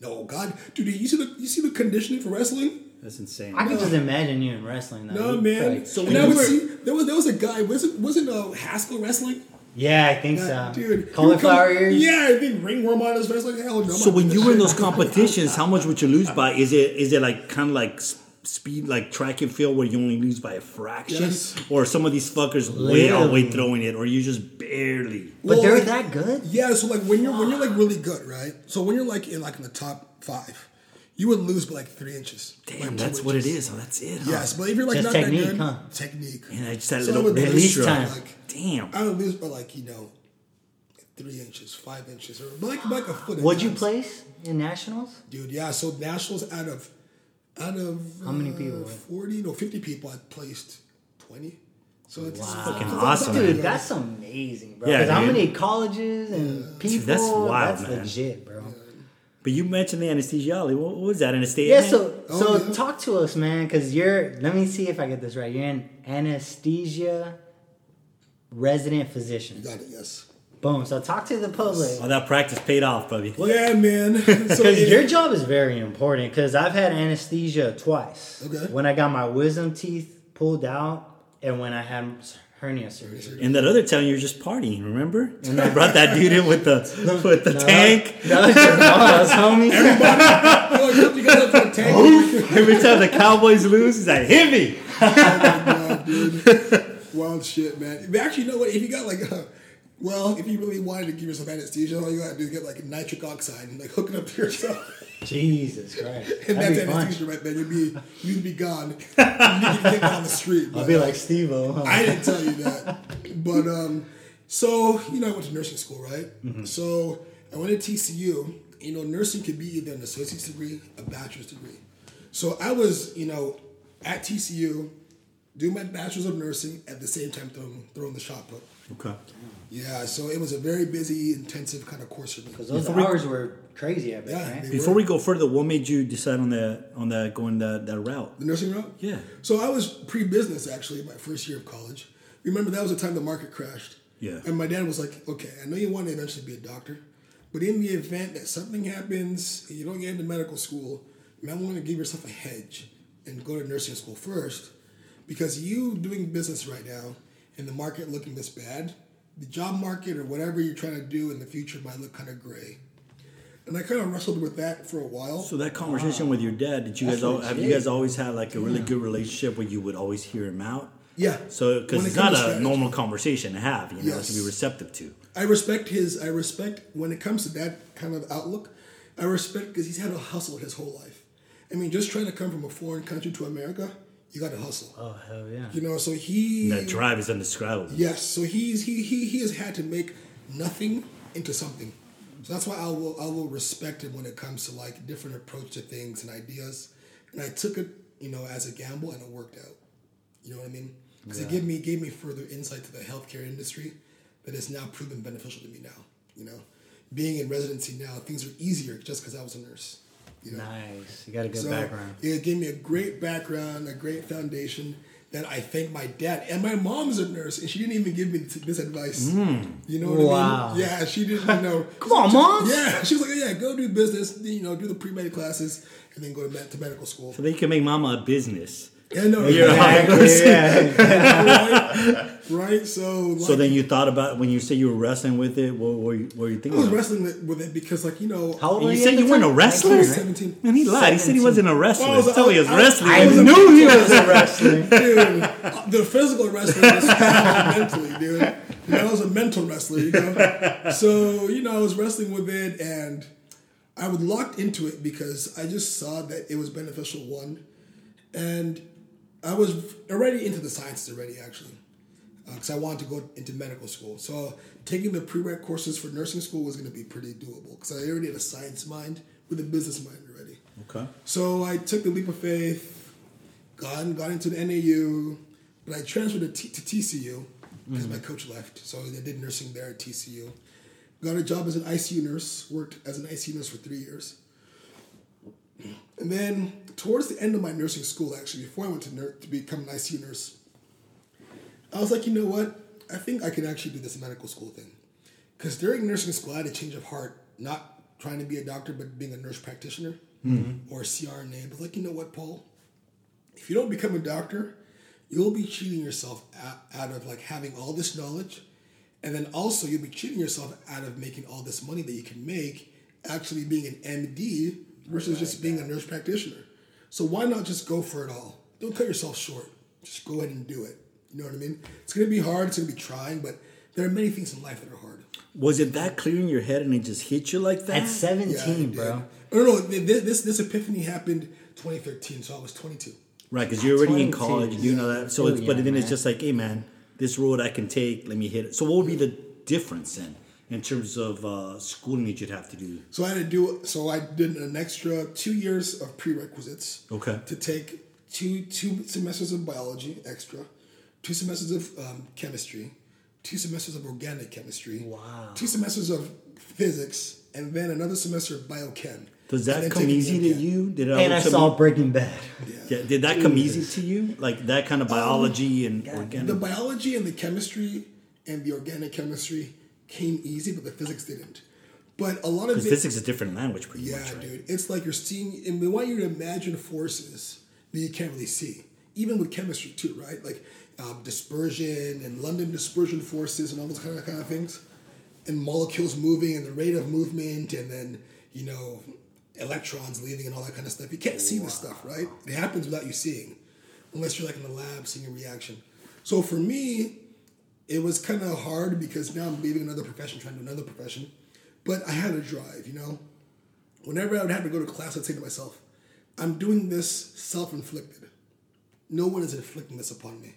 no, God, dude, you see the you see the conditioning for wrestling? That's insane. I can just imagine you in wrestling. Though. No, You'd man. probably- So and when I you would were- see there was there was a guy wasn't wasn't uh, Haskell wrestling? yeah, I think That so. dude, Cauliflower he would come- ears. Yeah, I think ringworm on his face. Like hell no. I'm So not when doing you were in that those shit. competitions, how much would you lose by? Is it is it like kind of like s- speed, like track and field, where you only lose by a fraction, Yes. or some of these fuckers way out way throwing it, or you just barely? But Well, they're like- that good. Yeah, so like when you're when you're like really good, right? So when you're like in like in the top five, you would lose by like three inches. Damn, like two that's what it is. Oh, that's it. Huh? Yes, but if you're like Just not technique, that good, huh? technique. And I just had a So little would lose release by, time. Like, Damn. I would lose by like you know, three inches, five inches, or like like a foot. What'd you place in nationals? dude? Yeah, so nationals out of out of How many uh, people? Forty, no, fifty people. I placed twenty. So it's Wow. Fucking it's- awesome, Dude, man. that's amazing, bro. Yeah, Because how dude. many colleges and people? that's wild, That's man. legit, bro. But you mentioned the anesthesiology. What, what was that? Anesthesia? Yeah, so Oh, so yeah. talk to us, man, because you're. Let me see if I get this right. You're an anesthesia resident physician. You got it. Yes. Boom. So talk to the public. Oh, that practice paid off, buddy. Well, Yeah, man. *laughs* So Because it- your job is very important. Because I've had anesthesia twice. Okay. When I got my wisdom teeth pulled out, and when I had hernia surgery. And that other time you were just partying, remember? And I brought that dude in with the *laughs* with the tank. That was your boss, homie. Oh, you guys up to the tank. Every time the Cowboys lose, he's like, hit me. God, *laughs* dude. Wild shit, man. But actually, you know what? If you got like, uh, well, if you really wanted to give yourself anesthesia, all you gotta do is get like nitric oxide and like hook it up to yourself. Jesus Christ. And That'd that's be fun. anesthesia right then. You'd be you'd be gone. You can get down the street. I'll be like steve i didn't tell you that. But um, so you know, I went to nursing school, right? Mm-hmm. So I went to TCU. You know, nursing could be either an associate's degree, a bachelor's degree. So I was, you know, at TCU doing my bachelor's of nursing at the same time throwing throwing the shot put. Okay. Yeah, so it was a very busy, intensive kind of course for me. Because those Before we- hours were crazy, I bet, Yeah, right? they- Before we go further, what made you decide on that on that going that that route? The nursing route? Yeah. So I was pre-business actually my first year of college. Remember that was the time the market crashed. Yeah. And my dad was like, "Okay, I know you want to eventually be a doctor, but in the event that something happens and you don't get into medical school, you might want to give yourself a hedge and go to nursing school first, because you doing business right now and the market looking this bad, the job market or whatever you're trying to do in the future might look kind of gray." And I kind of wrestled with that for a while. So that conversation with your dad, did you guys That's al- have you guys always had like a really good relationship where you would always hear him out? yeah. So because it it's comes not a strategy. normal conversation to have, you know, Yes. to be receptive to. I respect his. I respect when it comes to that kind of outlook. I respect because he's had to hustle his whole life. I mean, just trying to come from a foreign country to America, you got to hustle. Oh, hell yeah. You know, so he. That drive is indescribable. Yes, so he's he he he has had to make nothing into something. So that's why I will I will respect him when it comes to like different approach to things and ideas. And I took it, you know, as a gamble and it worked out. You know what I mean? Because it gave me gave me further insight to the healthcare industry that has now proven beneficial to me now. You know, being in residency now, things are easier just because I was a nurse. You know, Nice. You got a good so background. it gave me a great background, a great foundation that I thank my dad and my mom's a nurse, and she didn't even give me this advice. Mm. You know what Wow. I mean? Yeah, she didn't. You know, *laughs* Come on, mom. yeah, she was like, yeah, go do business. You know, do the pre med classes, and then go to, med- to medical school. So they can make mama a business. Yeah, no, You're a high Exactly, yeah. right, right. So, like, So then you thought about when you say you were wrestling with it. What were you, what were you I thinking? was about? wrestling with- it because, like, you know, How old you you? said you weren't a wrestler? 19, right? 17. Man, he lied. He said he wasn't a wrestler. Well, I was- Tell me he was I wrestling. I was *laughs* knew he was a wrestler. dude, the physical wrestling was *laughs* mentally, dude. You know, I was a mental wrestler, you know. So you know, I was wrestling with it, and I was locked into it because I just saw that it was beneficial. One, and I was already into the sciences already, actually, uh, because I wanted to go into medical school. So taking the prereq courses for nursing school was going to be pretty doable because I already had a science mind with a business mind already. Okay. So I took the leap of faith, got, got into the NAU, but I transferred to, T, to TCU because my mm-hmm. coach left. So I did nursing there at TCU. Got a job as an ICU nurse, worked as an ICU nurse for three years. And then towards the end of my nursing school, actually, before I went to, nur- to become an ICU nurse, I was like, you know what? I think I can actually do this medical school thing. Because during nursing school, I had a change of heart, not trying to be a doctor, but being a nurse practitioner mm-hmm. or a CRNA. But like, you know what, Paul? If you don't become a doctor, you'll be cheating yourself out, out of like having all this knowledge, and then also you'll be cheating yourself out of making all this money that you can make actually being an MD versus just being a nurse practitioner. So why not just go for it all? Don't cut yourself short. Just go ahead and do it. You know what I mean? It's gonna be hard. It's gonna be trying, but there are many things in life that are hard. Was it that clear in your head and it just hit you like that? At 17, Yeah, I did. bro. No, no, this, this this epiphany happened 2013, so I was 22. Right, because you're already in college. You know that. So, Still it's, but young, then it's just like, hey, man, this road I can take. Let me hit it. So, what would be the difference then in terms of uh, schooling that you'd have to do? So I had to do. So I did an extra two years of prerequisites. Okay. To take two two semesters of biology extra, two semesters of um, chemistry, two semesters of organic chemistry. Wow. Two semesters of physics, and then another semester of biochem. Does that then come easy to organic. you? Did it And I always come- saw Breaking Bad. Yeah, did that come easy to you? Like that kind of biology and organic? The biology and the chemistry and the organic chemistry came easy, but the physics didn't. But a lot of it, physics is a different language, pretty Yeah, much, right? dude. It's like you're seeing, and we want you to imagine forces that you can't really see. Even with chemistry, too, right? Like um, dispersion and London dispersion forces and all those kind of, kind of things. And molecules moving and the rate of movement, and then, you know, electrons leaving and all that kind of stuff. You can't see this stuff, right? It happens without you seeing, unless you're like in the lab seeing a reaction. So for me, it was kind of hard because now I'm leaving another profession, trying to do another profession. But I had a drive, you know? Whenever I would have to go to class, I'd say to myself, I'm doing this self inflicted. No one is inflicting this upon me.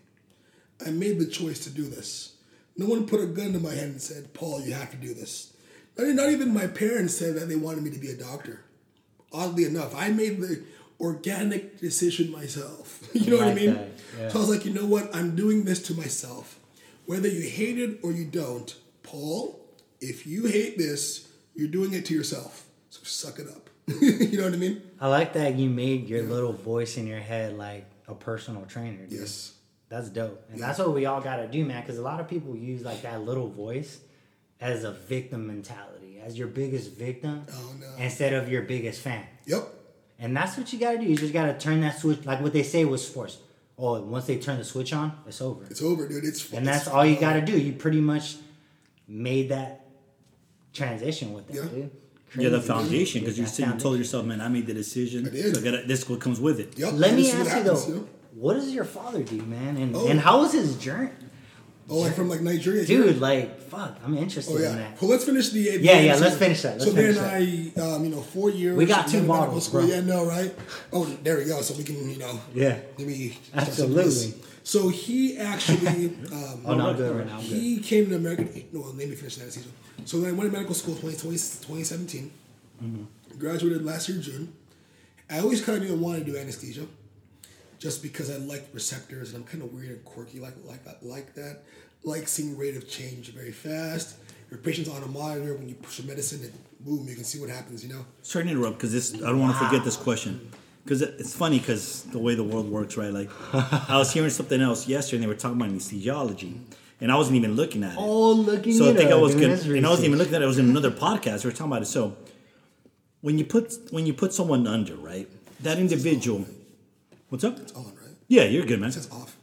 I made the choice to do this. No one put a gun to my head and said, Paul, you have to do this. Not, not even my parents said that they wanted me to be a doctor. Oddly enough, I made the organic decision myself. *laughs* you know what I mean? yeah. So I was like, you know what? I'm doing this to myself. Whether you hate it or you don't, Paul, if you hate this, you're doing it to yourself. So suck it up. *laughs* you know what I mean? I like that you made your little voice in your head like a personal trainer. Dude. Yes. That's dope. And that's what we all got to do, man. Because a lot of people use like that little voice as a victim mentality, as your biggest victim Oh, no. instead of your biggest fan. Yep. And that's what you got to do. You just got to turn that switch, like what they say with sports. Oh, once they turn the switch on, it's over. It's over, dude. It's and that's all you got to do. You pretty much made that transition with that, Yeah. dude. Yeah, the foundation because you said you told yourself, man, I made the decision. I did. So I gotta, this is what comes with it. Yep. Let me this is what ask you happens, though, know? what does your father do, man? And Oh. and how was his journey, Oh, like from like Nigeria, dude? Like, fuck, I'm interested Oh in that. Well, let's finish the. Yeah, yeah, let's finish that, let's so finish then I, um, you know, four years. We got two bottles, bro. Yeah, no, right? Oh, there we go. So we can, you know. Yeah. Let me. Absolutely. So he actually. *laughs* Um, Oh no, I'm good right now. I'm good. He came to American. No, well, let me finish that season. So then I went to medical school 20, 20 2017. Mm-hmm. Graduated last year June. I always kind of didn't want to do anesthesia, just because I like receptors and I'm kind of weird and quirky like like that like that. Like seeing rate of change very fast. Your patient's on a monitor when you push a medicine and boom, you can see what happens. You know. Sorry to interrupt because this I don't want to forget this question because it's funny because the way the world works, right? Like I was hearing something else yesterday, and they were talking about anesthesiology, and I wasn't even looking at it. Oh, looking so I it think I was doing good, his and I wasn't even looking at it. It was in another podcast. We were talking about it. So when you put when you put someone under, right? That individual. What's up? It's On right. Yeah, you're good, man. It says off.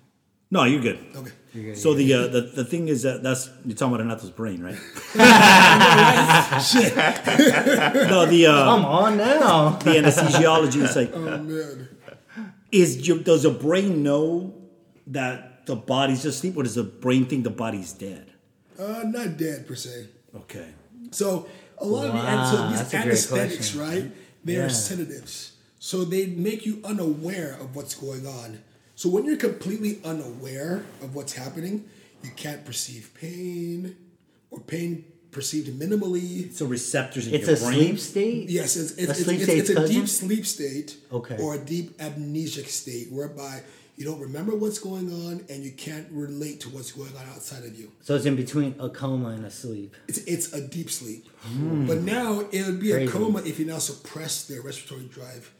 No, you're good. Okay. You're good, So the uh, the the thing is that that's you're talking about Renato's brain, right? *laughs* Shit. no, the uh, Come on now. the anesthesiology is like, Oh man. is your, does the brain know that the body's asleep, or does the brain think the body's dead? Uh, not dead per se. Okay. So a lot of the so these anesthetics, question. right? They Yeah. are sedatives. So they make you unaware of what's going on. So when you're completely unaware of what's happening, you can't perceive pain or pain perceived minimally. So receptors in It's your a brain. sleep state. Yes, it's, A it's, it's, sleep it's, state's it's a deep sleep state Okay. or a deep amnesic state whereby you don't remember what's going on and you can't relate to what's going on outside of you. So it's in between a coma and a sleep. It's, it's a deep sleep. But now it would be Hmm. Crazy. a coma if you now suppress their respiratory drive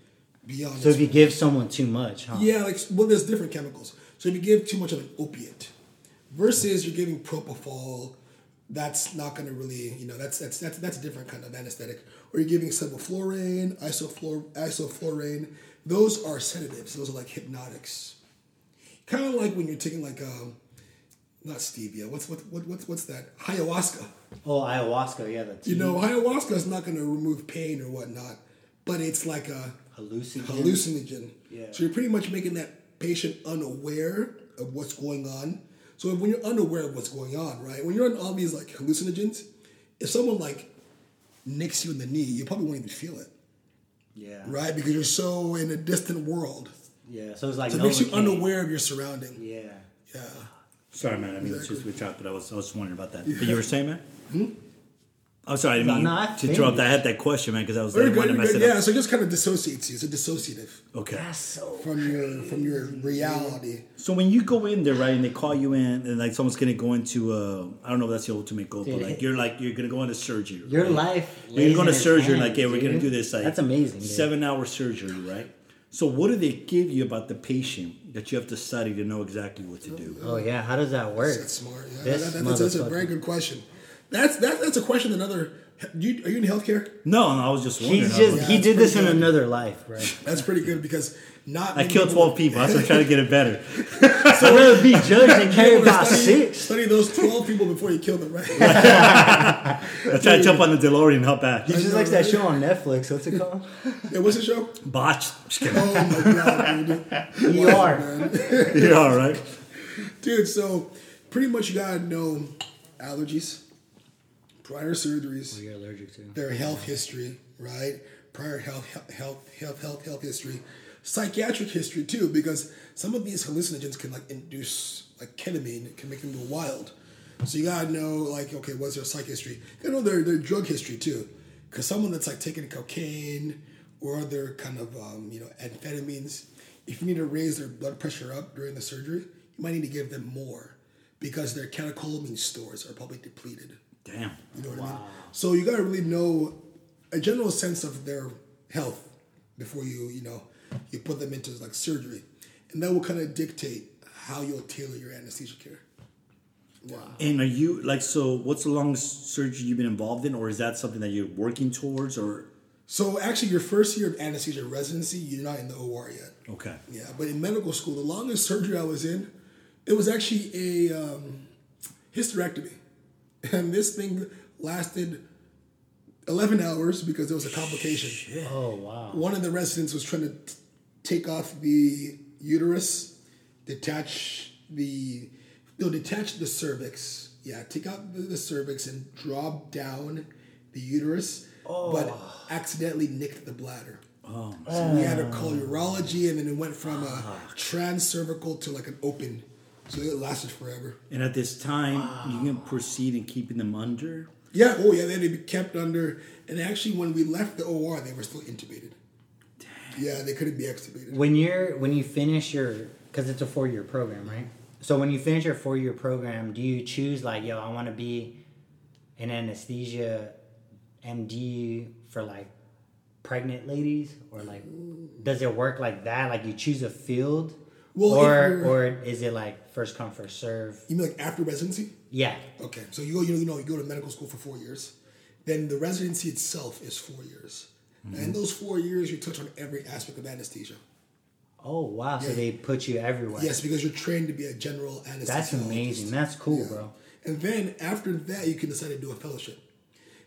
beyond. So if you give someone too much, huh? yeah, like well, there's different chemicals. So if you give too much of an opiate, versus you're giving propofol, that's not going to really, you know, that's that's that's that's a different kind of anesthetic. Or you're giving sevoflurane, isoflor, isoflurane. Those are sedatives. Those are like hypnotics. Kind of like when you're taking like um, not stevia. What's what what what's what's that? Ayahuasca. Oh, ayahuasca. Yeah, the You know, ayahuasca is not going to remove pain or whatnot, but it's like a hallucinogen. hallucinogen. Yeah. So you're pretty much making that patient unaware of what's going on. So when you're unaware of what's going on, right? When you're on all these like hallucinogens, if someone like nicks you in the knee, you probably won't even feel it, Yeah. right? Because you're so in a distant world. Yeah. So it's like So it makes you unaware of your surrounding. Yeah. Yeah. Sorry, man. I mean, it's just we talked, but I was I was wondering about that. But you were saying, man. Hmm? I'm sorry, I didn't No, mean no, to interrupt. finished. I had that question, man, because I was I Very good. to mess good. it Yeah. up. So it just kind of dissociates you. It's a dissociative Okay. That's so. from your from your reality. So when you go in there, right, and they call you in, and like someone's gonna go into uh, I don't know if that's the ultimate goal, but like it- you're like you're gonna go into surgery. Your right? life. You're going to surgery, hands, like, yeah, we're gonna do this. Like That's amazing. Seven hour surgery, right? So what do they give you about the patient that you have to study to know exactly what to do? Oh yeah. How does that work? That's smart. Yeah, This that- that's, that's a very good question. That's that, that's a question. Another. You, are you in healthcare? No, no, I was just wondering. He's just like, he did this in another life, right? *laughs* That's pretty good because not. I killed twelve people. That's why I'm trying to get it better. *laughs* I'd rather be judged and carry You're about study, six. Study those twelve people before you kill them, right? *laughs* I tried to jump on the DeLorean and help out. He just likes that show on Netflix. What's it called? yeah, what's the show? Botch. Just kidding. Oh my god, dude. ER. man. You're all right. dude. So pretty much you gotta know allergies, prior surgeries, You're allergic to. their health history, right? Prior health, health, health, health, health history, psychiatric history too, because some of these hallucinogens can like induce like ketamine, can make them go wild. So you gotta know like okay, what's their psych history? You know their their drug history too, because someone that's like taking cocaine or other kind of um, you know amphetamines, if you need to raise their blood pressure up during the surgery, you might need to give them more because their catecholamine stores are probably depleted. Damn. You know what I mean? So you gotta really know a general sense of their health before you, you know, you put them into like surgery. And that will kind of dictate how you'll tailor your anesthesia care. Wow. And are you like so? What's the longest surgery you've been involved in, or is that something that you're working towards? Or So actually your first year of anesthesia residency, you're not in the OR yet. okay, Yeah, but in medical school, the longest surgery I was in, it was actually a um, hysterectomy. And this thing lasted 11 hours because there was a complication. Oh wow. one of the residents was trying to t- take off the uterus, detach the, no, detach the cervix. Yeah, take out the, the cervix and drop down the uterus, but oh. accidentally nicked the bladder. oh, So we had to call urology, and then it went from a ah. transcervical to like an open. So it lasted forever. and at this time you can proceed in keeping them under. Yeah, oh yeah, they had to be kept under. And actually, when we left the OR, they were still intubated. Yeah, they couldn't be extubated. When you're when you finish your because it's a four year program, right? So when you finish your four year program, do you choose like, yo, I want to be an anesthesia MD for like pregnant ladies, or like, does it work like that? Like you choose a field, Well, or or is it like first come first serve? You mean like after residency? Yeah. Okay, so you go, you know, you know, you go to medical school for four years. Then the residency itself is four years. And in those four years, you touch on every aspect of anesthesia. Oh wow! So they put you everywhere. Yes, because you're trained to be a general anesthesiologist. That's amazing. That's cool, Yeah. bro. And then after that, you can decide to do a fellowship.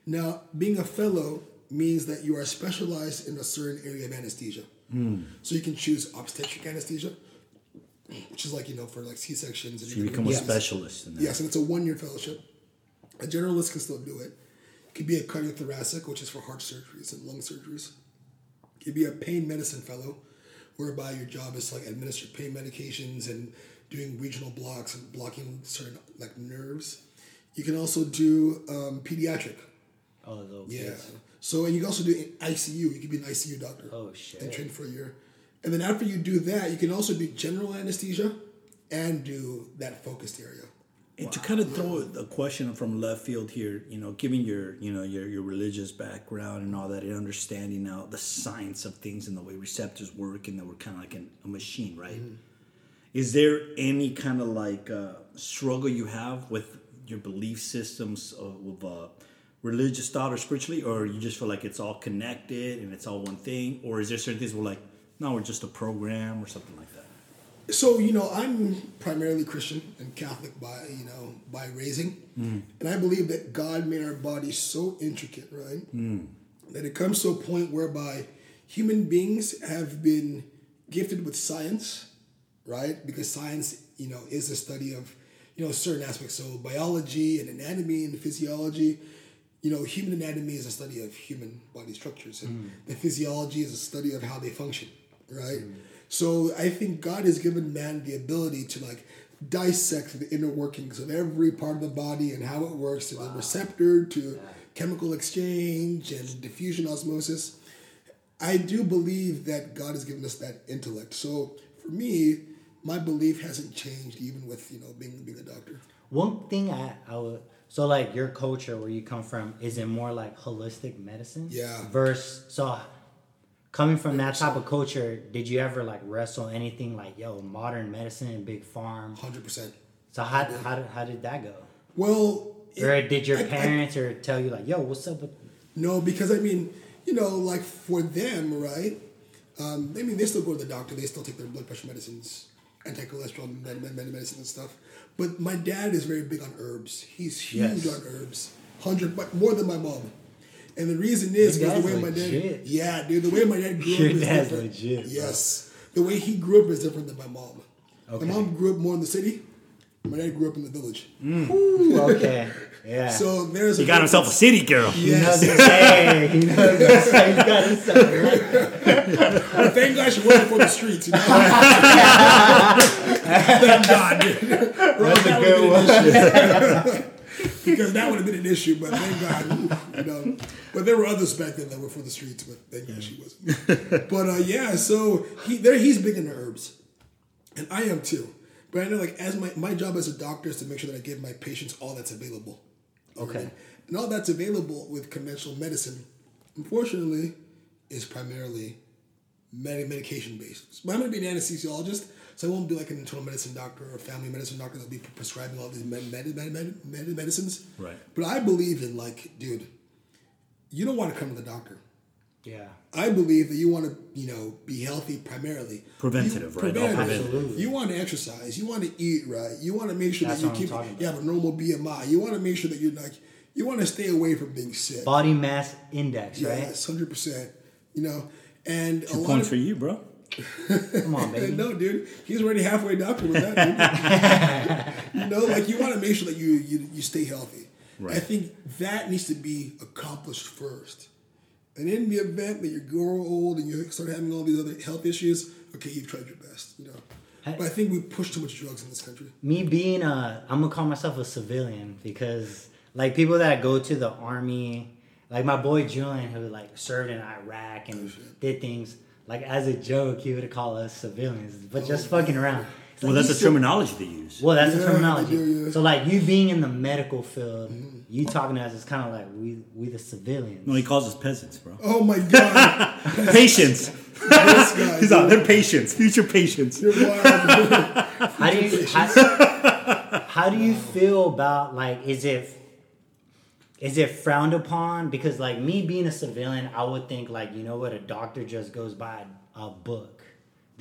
Now, being a fellow means that you are specialized in a certain area of anesthesia. Hmm. So you can choose obstetric anesthesia, which is like you know for like C sections. And So you become a Yes. specialist in that. Yes, and it's a one year fellowship. A generalist can still do it. It could be a cardiothoracic, which is for heart surgeries and lung surgeries. It could be a pain medicine fellow, whereby your job is to like administer pain medications and doing regional blocks and blocking certain like nerves. You can also do um, pediatric. Oh, little Yeah. kids. So and you can also do ICU. You could be an ICU doctor. Oh, shit. And train for a year. And then after you do that, you can also do general anesthesia and do that focused area. And to kind of throw a question from left field here, you know, given your, you know, your, your religious background and all that, and understanding now the science of things and the way receptors work, and that we're kind of like an, a machine, right? Is there any kind of like uh, struggle you have with your belief systems of, of uh, religious thought or spiritually, or you just feel like it's all connected and it's all one thing, or is there certain things where like, no, we're just a program or something like that? So you know, I'm primarily Christian and Catholic by you know by raising, mm. and I believe that God made our bodies so intricate, right, mm. that it comes to a point whereby human beings have been gifted with science, right? Because science, you know, is the study of you know certain aspects. So biology and anatomy and physiology. You know, human anatomy is a study of human body structures, and mm. the physiology is a study of how they function, right? Mm. So I think God has given man the ability to like dissect the inner workings of every part of the body and how it works to the receptor to chemical exchange and diffusion osmosis. I do believe that God has given us that intellect. So for me, my belief hasn't changed even with you know being being a doctor. One thing I, I would so like your culture where you come from is it more like holistic medicine? Yeah. Versus so coming from that type of culture, did you ever like wrestle anything like yo modern medicine and big farm? Hundred percent. So how how did how did that go? Well, it- Or did your I- I- parents or tell you like yo what's up with No, because I mean, you know, like for them, right? Um, I mean, they still go to the doctor. They still take their blood pressure medicines, anti-cholesterol med- med- med- medicine and stuff. But my dad is very big on herbs. He's huge Yes. on herbs, hundred, but more than my mom. And the reason is because the way dad's my dad, yeah, dude, the way my dad grew Your up *laughs* is dad's different. legit, bro. Yes, the way he grew up is different than my mom. Okay. My mom grew up more in the city. My dad grew up in the village. Mm. Ooh, okay yeah So there's He got himself a city girl. he knows Yes. his hey he knows his hey, he got himself right. *laughs* Thank God she wasn't for the streets. You know? *laughs* Thank God. dude. That's a That good one. Been an issue. because that would have been an issue, but thank God, you know. But there were others back then that were for the streets, but thank God she wasn't. *laughs* But uh, yeah, so he there he's big into herbs, and I am too. But I know, like, as my my job as a doctor is to make sure that I give my patients all that's available. You know what I Okay. And all that's available with conventional medicine, unfortunately, is primarily med- medication based. But I'm going to be an anesthesiologist, so I won't be like an internal medicine doctor or family medicine doctor that'll be prescribing all these med- med- med- med- med- medicines. Right. But I believe in like, dude, you don't want to come to the doctor. yeah I believe that you want to, you know, be healthy primarily. Preventative, You- right? All Preventative. preventative. You want to exercise. You want to eat right. You want to make sure That's that you keep talking you have a normal BMI. You want to make sure that you're like you want to stay away from being sick. body mass index right Yes, hundred percent. You know, and a lot points of for you, bro. come on baby *laughs* no, dude, he's already halfway doctor with that. Dude. *laughs* you know, like you want to make sure that you you, you stay healthy. Right. I think that needs to be accomplished first. And in the event that you grow old and you start having all these other health issues, okay, you've tried your best, you know. But I think we push too much drugs in this country. me being a i'm gonna call myself a civilian because like people that go to the army like my boy julian who like served in iraq and did things like as a joke he would call us civilians but just oh. fucking around It's Well, like, that's the terminology they use. well that's Yeah, the terminology do, yeah. so like you being in the medical field mm-hmm. you talking to us it's kind of like we we the civilians No, he calls us peasants, bro. Oh my god, *laughs* Patients. this guy. He's on. They're patients. Future patients. You're wild. how do you how, *laughs* how do you feel about like is it is it frowned upon because like me being a civilian i would think like you know what a doctor just goes by a book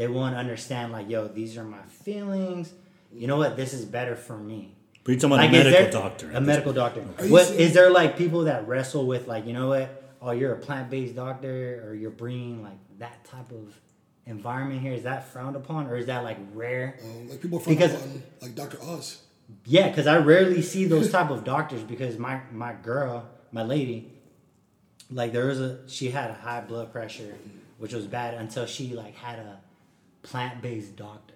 they won't understand like, yo, these are my feelings. You know what? This is better for me. But you're talking about Like, a medical there- doctor. A medical doctor. Are you What saying- is there like people that wrestle with like, you know what? Oh, you're a plant based doctor, or you're bringing like that type of environment here. Is that frowned upon, or is that like rare? Um, like people from Because- on, like Dr. Oz. Yeah, because I rarely see those type of doctors because my my girl, my lady, like there was a she had a high blood pressure, which was bad until she like had a plant based doctor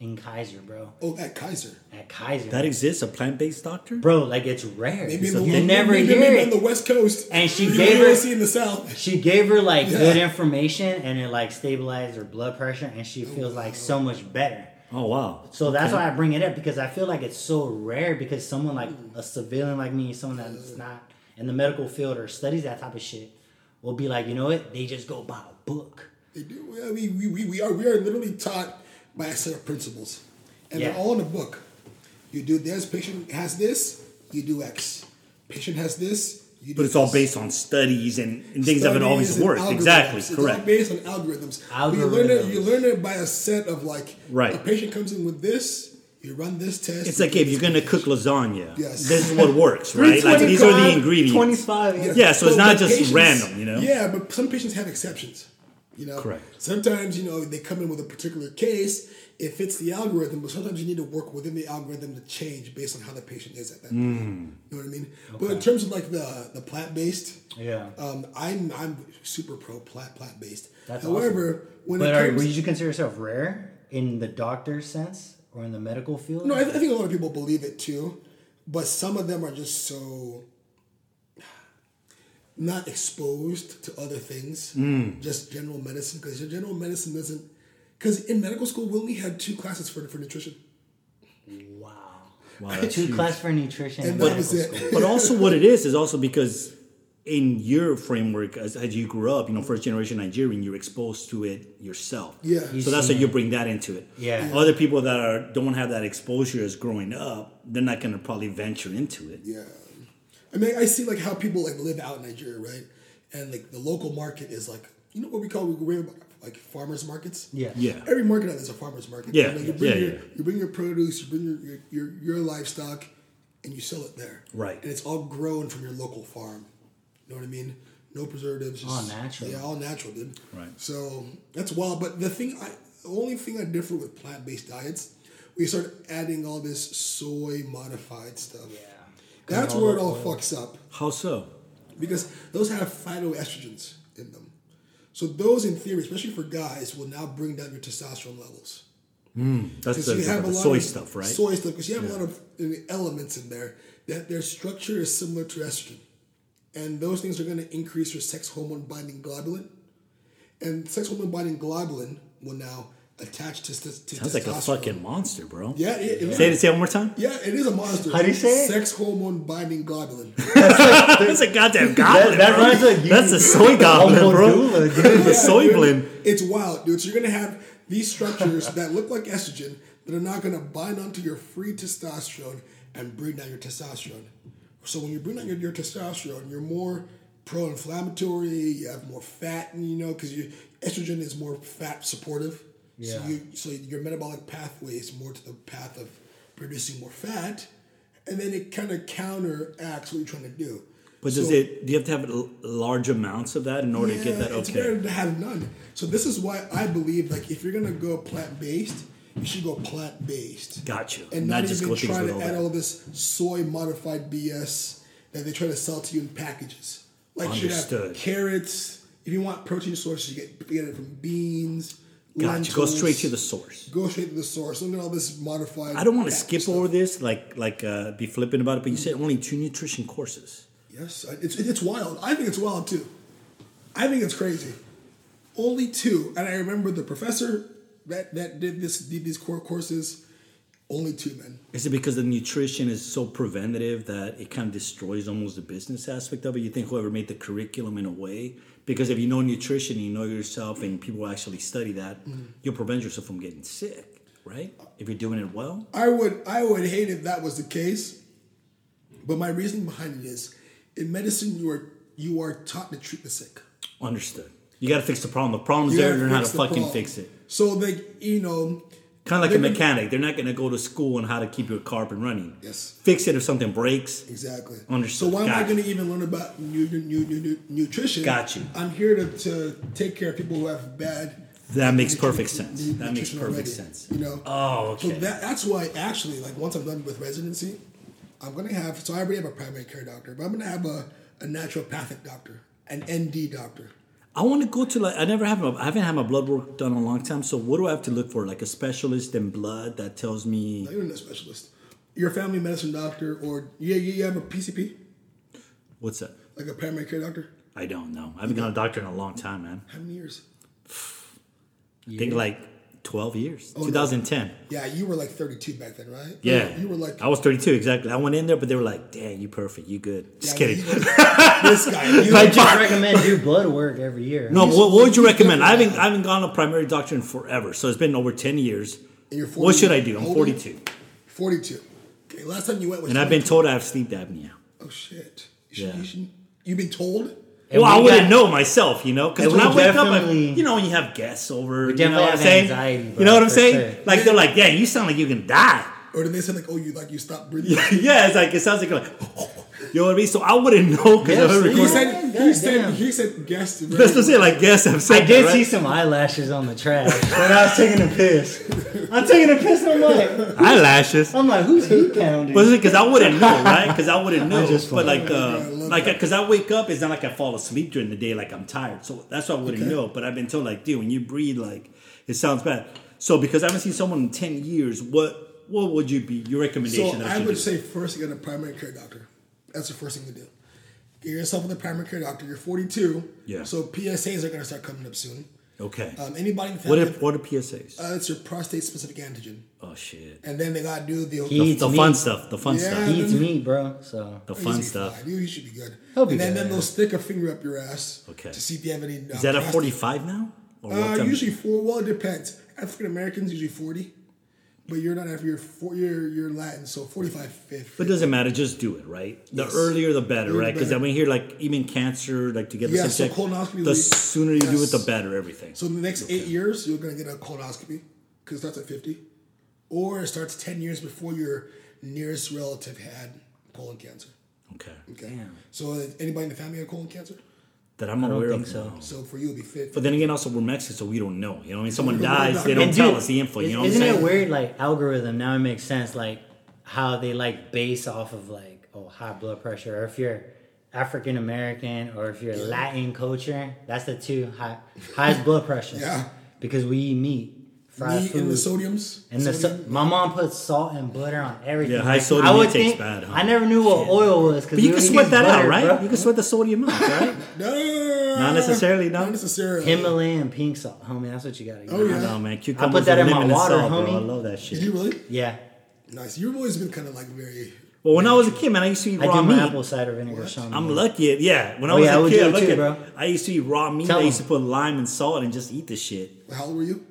in Kaiser, bro. Oh, at Kaiser. At Kaiser, That exists, a plant based doctor? bro. Like it's rare. Maybe in So the, you never maybe, hear maybe it. on the West Coast. And she *laughs* You gave don't her- see in the South. She gave her like Yeah. good information and it like stabilized her blood pressure and she oh, feels like so much better. Oh, wow. So that's why I bring it up because I feel like it's so rare because someone like a civilian like me, someone that's not in the medical field or studies that type of shit, will be like, you know what? They just go by a book. They do. I mean, we, we, we are we are literally taught by a set of principles, and Yeah. they're all in a book. You do this. Patient has this. You do X. Patient has this. You But it's all based on studies and, and things haven't Studies always worked. algorithms. Exactly, It's all correct. based on algorithms. But You learn it. You learn it by a set of like. Right. A patient comes in with this. You run this test. It's like if you're gonna cook lasagna, Yes. this is what works, *laughs* right? Like these are the ingredients. 25. Yeah, so it's not the just random, you know? Yeah, but some patients have exceptions. You know, Correct. Sometimes you know they come in with a particular case. It fits the algorithm, but sometimes you need to work within the algorithm to change based on how the patient is at that Mm. point. You know what I mean? But in terms of like the the plant based, Yeah. um, I'm I'm super pro plant plant based. That's However, when But it are, comes, would you consider yourself rare in the doctor's sense or in the medical field? no, I, I think a lot of people believe it too, but some of them are just so not exposed to other things, Mm. just general medicine. Because your general medicine doesn't. Because in medical school, we only had two classes for for nutrition, wow. Wow, *laughs* that's Two huge. class for nutrition. and in that medical was it. school. But also, *laughs* what it is is also because in your framework, as, as you grew up, you know, first generation Nigerian, you're exposed to it yourself. Yeah. So that's why you bring that into it. Yeah. Other people that are don't have that exposure as growing up, they're not going to probably venture into it. Yeah. I mean, I see like how people like live out in Nigeria, right? And like the local market is like, you know what we call we like farmers markets. Yeah. Yeah. Every market out there's a farmers market. Yeah, You, know, you bring yeah, your yeah. you bring your produce, you bring your, your your your livestock, and you sell it there. Right. And it's all grown from your local farm. You know what I mean? No preservatives. Just, All natural. Yeah, all natural, dude. Right. So that's wild. But the thing, I the only thing I differ with plant based diets, we start adding all this soy modified stuff. Yeah. That's where it all fucks up How so? because those have phytoestrogens in them. So those, in theory, especially for guys, will now bring down your testosterone levels. That's Because the, you have the a lot soy of stuff, right? Soy stuff, because you have a lot of uh, elements in there that their structure is similar to estrogen, and those things are going to increase your sex hormone binding globulin, and sex hormone binding globulin will now attach to, to, to Sounds like a fucking monster, bro. yeah, it, it- Say it, say it one more time. yeah, it is a monster. How do you say it? Sex hormone binding globulin. *laughs* That's a goddamn goblin, that bro. rhymes you- That's a soy *laughs* goblin, bro. Homodula, dude. the soy dude. blend. It's wild, dude. So you're gonna have these structures that look like estrogen that are not gonna bind onto your free testosterone and bring down your testosterone. So when you bring down your, your testosterone, you're more pro-inflammatory. You have more fat, and you know, because you estrogen is more fat supportive. So you so your metabolic pathway is more to the path of producing more fat, and then it kind of counteracts what you're trying to do. But does it? Do you have to have large amounts of that in order to get that? Okay, It's better to have none. So this is why I believe like if you're gonna go plant based, you should go plant based. Gotcha. And Not not, just even go try to all add that. all this soy modified BS that they try to sell to you in packages. Like you should Understood. have carrots. If you want protein sources, you get, you get it from beans. Got you. Go straight to the source. Go straight to the source. Look at all this modified. I don't want to skip stuff. over this, like like uh, be flippant about it. But you said only two nutrition courses. Yes, it's it's wild. I think it's wild too. I think it's crazy. Only two, and I remember the professor that that did this did these core courses. Only two men. Is it because the nutrition is so preventative that it kind of destroys almost the business aspect of it? You think whoever made the curriculum in a way? Because if you know nutrition, you know yourself, and people actually study that, you'll prevent yourself from getting sick, right? If you're doing it well. I would I would hate if that was the case, but my reasoning behind it is, in medicine you are you are taught to treat the sick. Understood. You got to fix the problem. The problem's You there. gotta Learn how to fucking problem. fix it. So like you know, Kind of like a Living- mechanic. They're not going to go to school on how to keep your car up and running. Yes. Fix it if something breaks. exactly. Understood. So why am I going to even learn about nu- nu- nu- nutrition? Got you. I'm here to, to take care of people who have bad. That makes perfect sense. That makes perfect already, sense. You know. Oh, okay. So that, that's why actually, like once I'm done with residency, I'm gonna have. So I already have a primary care doctor, but I'm gonna have a, a naturopathic doctor, an ND doctor. I want to go to like I never have a, I haven't had my blood work done in a long time. So what do I have to look for? Like a specialist in blood that tells me Now, You're not a specialist. You're a family medicine doctor, or yeah, you, you have a PCP, what's that? like a primary care doctor. I don't know. I haven't gone to a doctor in a long time, man. How many years? I think like twelve years. Oh, no. 2010. Yeah, you were like 32 back then, right? Yeah, You were like I was 32 exactly. I went in there, but they were like, "Damn, you perfect, you good." Just Yeah, kidding. you- *laughs* this guy. You, I just recommend do blood work every year. No, what, what would you recommend? I haven't, I haven't gone to a primary doctor in forever, so it's been over 10 years. And you're What should I do? I'm How old are you? 42, 42. Okay, last time you went was. and I've been told I have sleep apnea. Oh shit! You should, Yeah. you should, you've been told. And well, I we wouldn't got- know myself, you know, because when I wake up, I, definitely- you know, when you have guests over, you know what I'm saying? anxiety, you know what I'm saying? sure. Like they're like, "Yeah, you sound like you can die." Or did they say like, oh, you like you stop *laughs* breathing? yeah, it's like it sounds like you're like, *laughs* you know what I mean. So I wouldn't know because Yes, I heard he He recording. said he God said damn. he said guest. That's what I'm. Like, yes, I'm I saying. did that, see some eyelashes on the trash when I was taking a piss. I'm taking a piss and I'm like, eyelashes. I'm like, who's he pounding? But because I wouldn't know, right? Because I wouldn't *laughs* know. just but like, I uh, like, that. because I wake up, it's not like I fall asleep during the day, like I'm tired. So that's why I wouldn't Okay. know. But I've been told, like, dude, when you breathe, like, it sounds bad. So because I haven't seen someone in ten years, what what would you be your recommendation? So that I would do? say first get a primary care doctor. That's the first thing to do. Get yourself with a primary care doctor. You're 42. Yeah. So PSAs are going to start coming up soon. okay. Um, anybody in the what if what are PSAs? uh, it's your prostate specific antigen, oh shit. and then they got to do the. He The, eats the fun stuff. The fun Yeah. stuff. He eats meat, bro. So The fun stuff. fine. You, you should be good. He'll be and then, good. then they'll stick a finger up your ass Okay. to see if you have any. Uh, Is that at prostate- 45 now? Or Uh, usually four. Well, it depends. African Americans usually 40, but you're not after you're four. You're you're Latin, so 45, 50. But it doesn't matter. Just do it, right? The Yes. earlier, the better, Earlier right? Because I better. mean, here, like even cancer, like to get Yeah, a so check, colonoscopy the we- sooner you do it, the better. Everything. So in the next eight years, you're gonna get a colonoscopy because it starts at 50, or it starts 10 years before your nearest relative had colon cancer. Okay. Okay. So uh, anybody in the family had colon cancer? That I'm I don't aware think of. so. no. So for you, it'll be fit. But then again, also we're Mexican, so we don't know. You know, what I mean, someone dies, they don't And tell dude, us the info. You know what I'm isn't saying? it weird? Like algorithm now it makes sense. Like how they like base off of like oh high blood pressure, or if you're African American, or if you're Latin culture. That's the two high highest blood pressure. Yeah. Because we eat meat, fried Meat food. and the sodiums. And the so- sodium. my mom puts salt and butter on everything. Yeah, high Like, sodium I would intake's think- bad, huh? I never knew what oil was. But you can sweat that out, right? You can sweat the sodium out, right? *laughs* no, Not necessarily, no? Not necessarily. Himalayan pink salt, homie. That's what you gotta. Oh, use. yeah. I know, man. I Cucumbers put that with in my lemon and water, salt, bro. I love that Did shit. you really? Yeah, Nice. You've always been kind of like very. Well, when I was a kid, man, I used to eat I raw do my meat. apple cider vinegar. Sean. I'm lucky. At, yeah, when I Oh, was yeah, I a would kid, do it look too, at, bro. I used to eat raw meat. Tell I used to put lime and salt and just eat the shit. How old were you?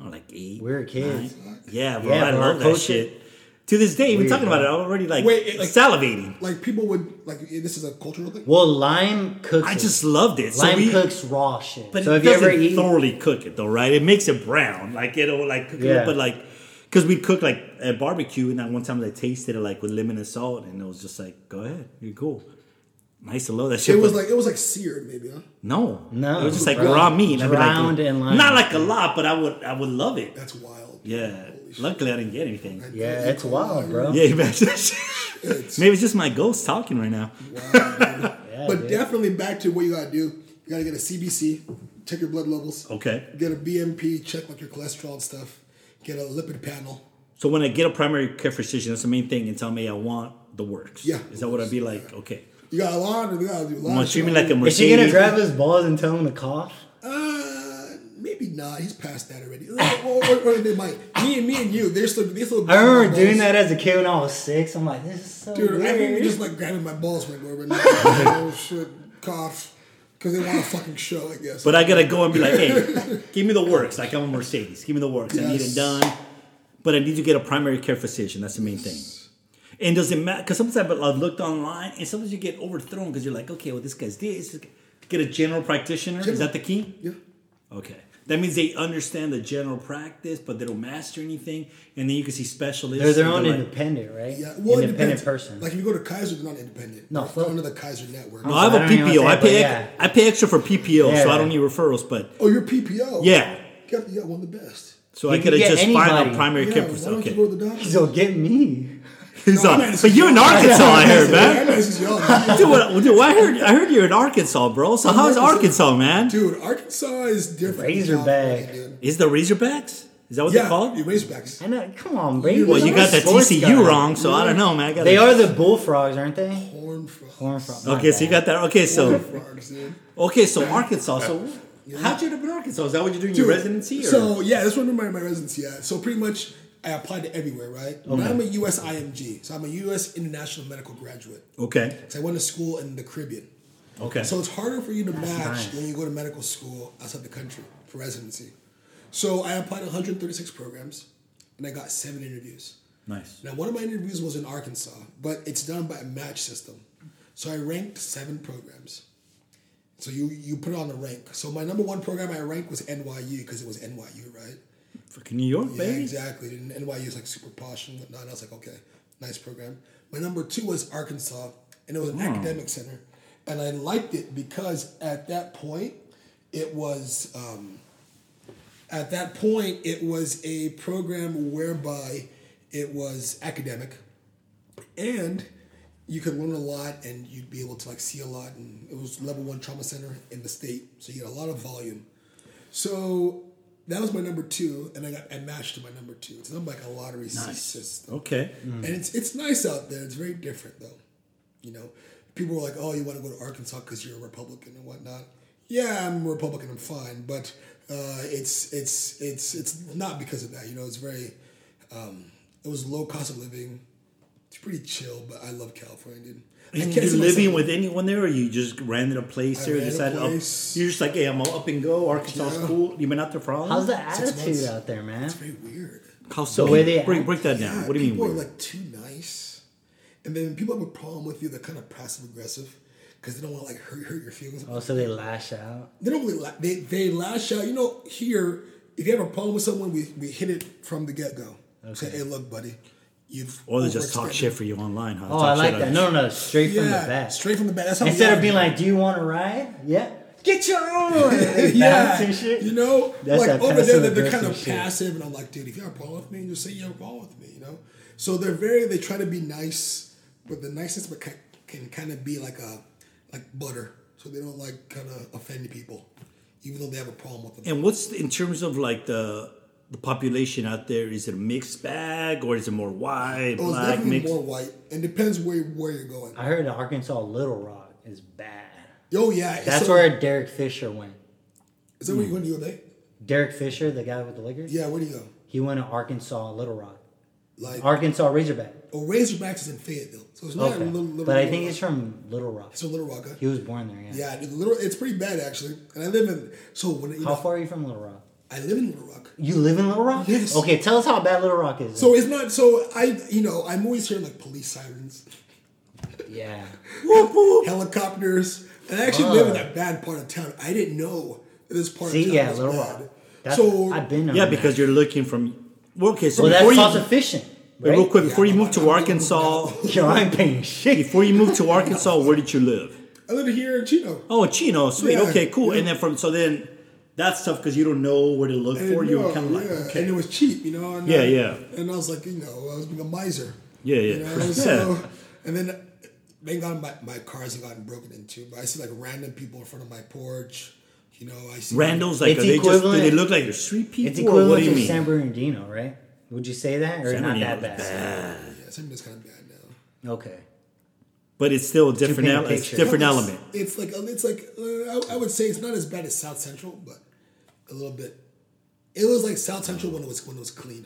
Oh, like eight. We were kids. nine. Yeah, bro. Yeah, I love that culture- shit. To this day, even Weird, talking about it. I'm already like, Wait, it- like- salivating. Like people would like. This is a cultural thing. Well, lime cooks. I it. just loved it. So lime we, cooks raw shit. But so it if doesn't ever eat, thoroughly cook it though, right? It makes it brown, like it'll like cook it, Yeah. but like because we cook like at barbecue, and that one time I tasted it like with lemon and salt, and it was just like, go ahead, you're cool. I used to love that shit. It was like it was like seared, maybe, huh? no, No, it was just like bro. raw meat. and I'd be like, Drowned in lime. Not like a lot, but I would, I would love it. That's wild. Yeah. Holy shit. Luckily, I didn't get anything. yeah, it's wild, bro. Yeah, imagine that shit. It's- Maybe it's just my ghost talking right now. Yeah, but dude. definitely back to what you gotta do. You gotta get a CBC, check your blood levels. Okay. Get a BMP, check like your cholesterol and stuff. Get a lipid panel. So when I get a primary care physician, that's the main thing, and tell me I want the works. Yeah. Is that what I'd be like? Okay. You got a lot, of you gotta do a lot. Of shit treat me like a on. Is she gonna grab his balls and tell him to cough? Uh, maybe not. He's past that already. or, or, or they might. Me and me and you, they're still they still. I remember doing balls. that as a kid when I was six. I'm like, this is so Dude, weird. I think we just like grabbing my balls right now, but not oh shit, cough, because they want a fucking show, I guess. But I gotta go and be like, hey, give me the works. Like I'm a Mercedes. Give me the works. I need it done. But I need to get a primary care physician. That's the main thing. And does it matter? Because sometimes I've looked online, and sometimes you get overthrown because you're like, okay, well, this guy's this. Get a general practitioner. Is that the key? yeah, Okay. That means they understand the general practice, but they don't master anything. And then you can see specialists. They're their and own like- independent, right? Yeah, well, independent depends. person. Like if you go to Kaiser, they're not independent. No, they're fuck. under the Kaiser network. No, I have I a don't even PPO. I pay. it, ex- I pay extra for PPO, Yeah. so I don't need referrals. But Oh, you're PPO. yeah, you got, you got one of the best. so You I could have just filed anybody. a primary Yeah, care why person. don't Okay, you go to the doctor? so get me. He's No, on- I'm but you're in Arkansas, I heard, man. This is y'all, *laughs* man. Dude, what, dude, I heard. I heard you're in Arkansas, bro. So how's Arkansas, man? Dude, Arkansas is different. Razorback. Is the Razorbacks? Is that what Yeah, they're called? you Razorbacks. I know. Come on, baby. Well, you got the TCU guy. wrong, so I don't know, man. I gotta, They are the bullfrogs, aren't they? Horn frogs. Horn frogs. Okay, so you got that. Okay, so Horn frogs, dude. okay, so Arkansas. So how'd you end up in Arkansas? Is that what you're doing Dude, your residency? Or? So yeah, that's where my, my residency at. So pretty much I applied to everywhere, right? But I'm a US IMG, so I'm a US International Medical Graduate. okay, So I went to school in the Caribbean. okay. So it's harder for you to match nice. when you go to medical school outside the country for residency. So I applied to 136 programs, and I got seven interviews. nice. Now, one of my interviews was in Arkansas, but it's done by a match system. So I ranked seven programs. So you you put it on the rank. So my number one program I ranked was NYU because it was NYU, right? Fucking New York, Yeah, baby. exactly. And NYU is like super posh and whatnot. And I was like, okay, nice program. My number two was Arkansas, and it was an academic center, and I liked it because at that point, it was um, at that point it was a program whereby it was academic, and you could learn a lot, and you'd be able to like see a lot. And it was level one trauma center in the state, so you had a lot of volume. So that was my number two, and I got I matched to my number two. It's not like a lottery system, Okay. and it's it's nice out there. It's very different though. You know, people were like, "Oh, you want to go to Arkansas because you're a Republican and whatnot." Yeah, I'm a Republican. I'm fine, but uh, it's it's it's it's not because of that. You know, it's very um, it was low cost of living. It's pretty chill, but I love California, dude. I And you living with anyone there, or you just rented a place I there? rented a decided, oh, you're just like, hey, I'm all up and go. Arkansas is Yeah. cool. You been out there for how long? How's the attitude out there, man? It's very weird. How so? The way they break, act? break that down. Yeah, what do you mean? people are like too nice, and then people have a problem with you. They're kind of passive aggressive because they don't want to like hurt hurt your feelings. Oh, so they lash out. They don't really la- they they lash out. You know, here if you have a problem with someone, we we hit it from the get go. Say, hey, look, buddy, you've or they just talk shit for you online, huh? Oh, Talk I like that. No, no, no, straight from the Yeah, back. straight from the back. That's how Instead of being like, "Do you want to ride?" Yeah, get your own. *laughs* Like, yeah, bounce and shit. you know, That's like over there, they're, they're kind of shit. passive, and I'm like, dude, if you have a problem with me, just say you have a problem with me, you know. So they're very, they try to be nice, but the niceness but can, can kind of be like a like butter, so they don't like kind of offend people, even though they have a problem with them. And what's in terms of like the the population out there? Is it a mixed bag or is it more white, Oh, it's black, definitely mixed? more white, and depends where where you're going. I heard Arkansas Little Rock is bad. Oh yeah, That's so- where Derek Fisher went. is that where you going to U of Derek Fisher, the guy with the Lakers, Yeah, where do you go? he went to Arkansas Little Rock. Like, Arkansas Razorback. oh, Razorbacks is in Fayetteville, so it's not Okay. a little, little. but I think Rock. he's from Little Rock. it's a Little Rock. huh? He was born there, yeah. Yeah, little. It's pretty bad actually, and I live in. So when you How know, far are you from Little Rock? I live in Little Rock. You live in Little Rock? Yes. Okay, tell us how bad Little Rock is. So it's not. So I, you know, I'm always hearing like police sirens, yeah. helicopters, and I actually live in that bad part of town. I didn't know this part See, of town yeah, was Little bad. Rock. That's, so I've been on Yeah, that. because you're looking from. Well, okay, so Well, before that's you, self-sufficient. Right? real quick, before you I'm moved to not- I'm not Arkansas, moving *laughs* Yo, I ain't paying *laughs* shit. before you moved to Arkansas, where did you live? I live here in Chino. Oh, in Chino, sweet. Yeah, okay, cool. yeah. And then from so then that's tough because you don't know where to look I for. didn't You were kind of like, yeah, okay, and it was cheap, you know. And Yeah, I, yeah. And I was like, you know, I was being a miser. yeah, yeah, You know, *laughs* yeah. so, and then thank God my, my car hasn't gotten broken into, but I see like random people in front of my porch. You know, I see Randos, like, It's are they just? Do they look like they're street people? It's or what equivalent do you to mean? San Bernardino, right? Would you say that or San not Bernardino's that bad? Yeah, something that's kind of bad now. Okay. But it's still a different. paint a ele- it's different It's- element. It's like it's like uh, I, I would say it's not as bad as South Central, but a little bit. It was like South Central when it was when it was clean.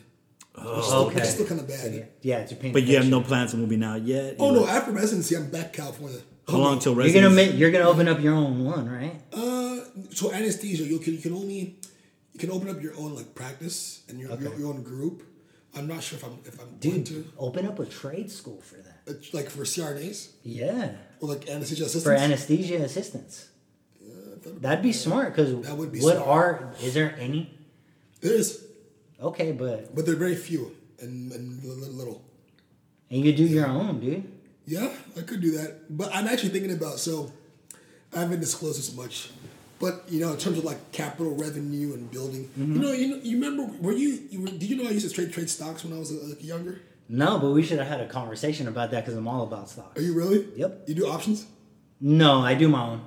Oh, okay. It's still kind of bad. Yeah, it's a paint. But you have no plans of moving out yet. Oh You no! After residency, I'm back California. How long till residency? You're gonna make. You're gonna open up your own one, right? Uh, so anesthesia, you can you can only you can open up your own like practice and your your, your own group. I'm not sure if I'm if I'm going Dude, to open up a trade school for that. Like for CRNAs Yeah, or like anesthesia assistants. for anesthesia assistants. That'd be smart because That would be what smart. are is there any? There is, Okay, but but they're very few and, and li- li- little. and you do your own, dude. Yeah, I could do that. But I'm actually thinking about so I haven't disclosed this much. But you know, in terms of like capital revenue and building, Mm-hmm. you know, you know, you remember? Were you, you were, did you know I used to trade trade stocks when I was uh, like, younger? No, but we should have had a conversation about that because I'm all about stocks. Are you really? Yep. You do options, No, I do my own.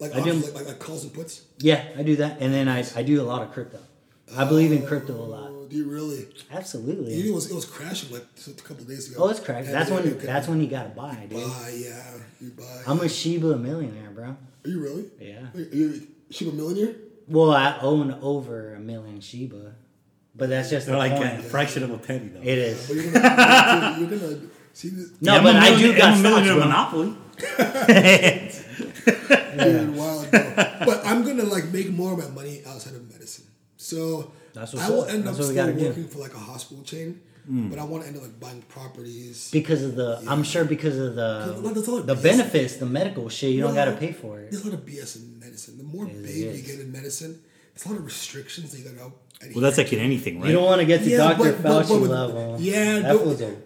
Like I do. options, like, like like calls and puts. Yeah, I do that, and then I I do a lot of crypto. I believe in crypto a lot. Oh, do you really? Absolutely. It was it was crashing like a couple days ago. Oh, it's cracked. And That's when you that's when you gotta buy, dude. buy. Yeah, you buy. I'm a Shiba millionaire, bro. Are you really? Yeah. Are you Shiba millionaire? Well, I own over a million Shiba, but that's just They're like point. a fraction of a penny, though. It is. But you're gonna you're gonna see this. No, I'm but a I do got I'm a stocks, millionaire bro. monopoly. *laughs* *laughs* dude, a while ago. *laughs* But I'm gonna like make more of my money outside of medicine. So That's what's I will end That's up still gotta do. working for like a hospital chain, hmm. but I want to end up like buying properties. Because of the, I'm sure because of There's a the of the business. benefits, the medical shit, you don't gotta pay for it. There's a lot of BS in medicine. The more It big you get in medicine, there's a lot of restrictions that you gotta. Well, that's like in anything, right? You don't want to get to Yeah, Dr. but- but- Fauci but level. yeah, that but- was a.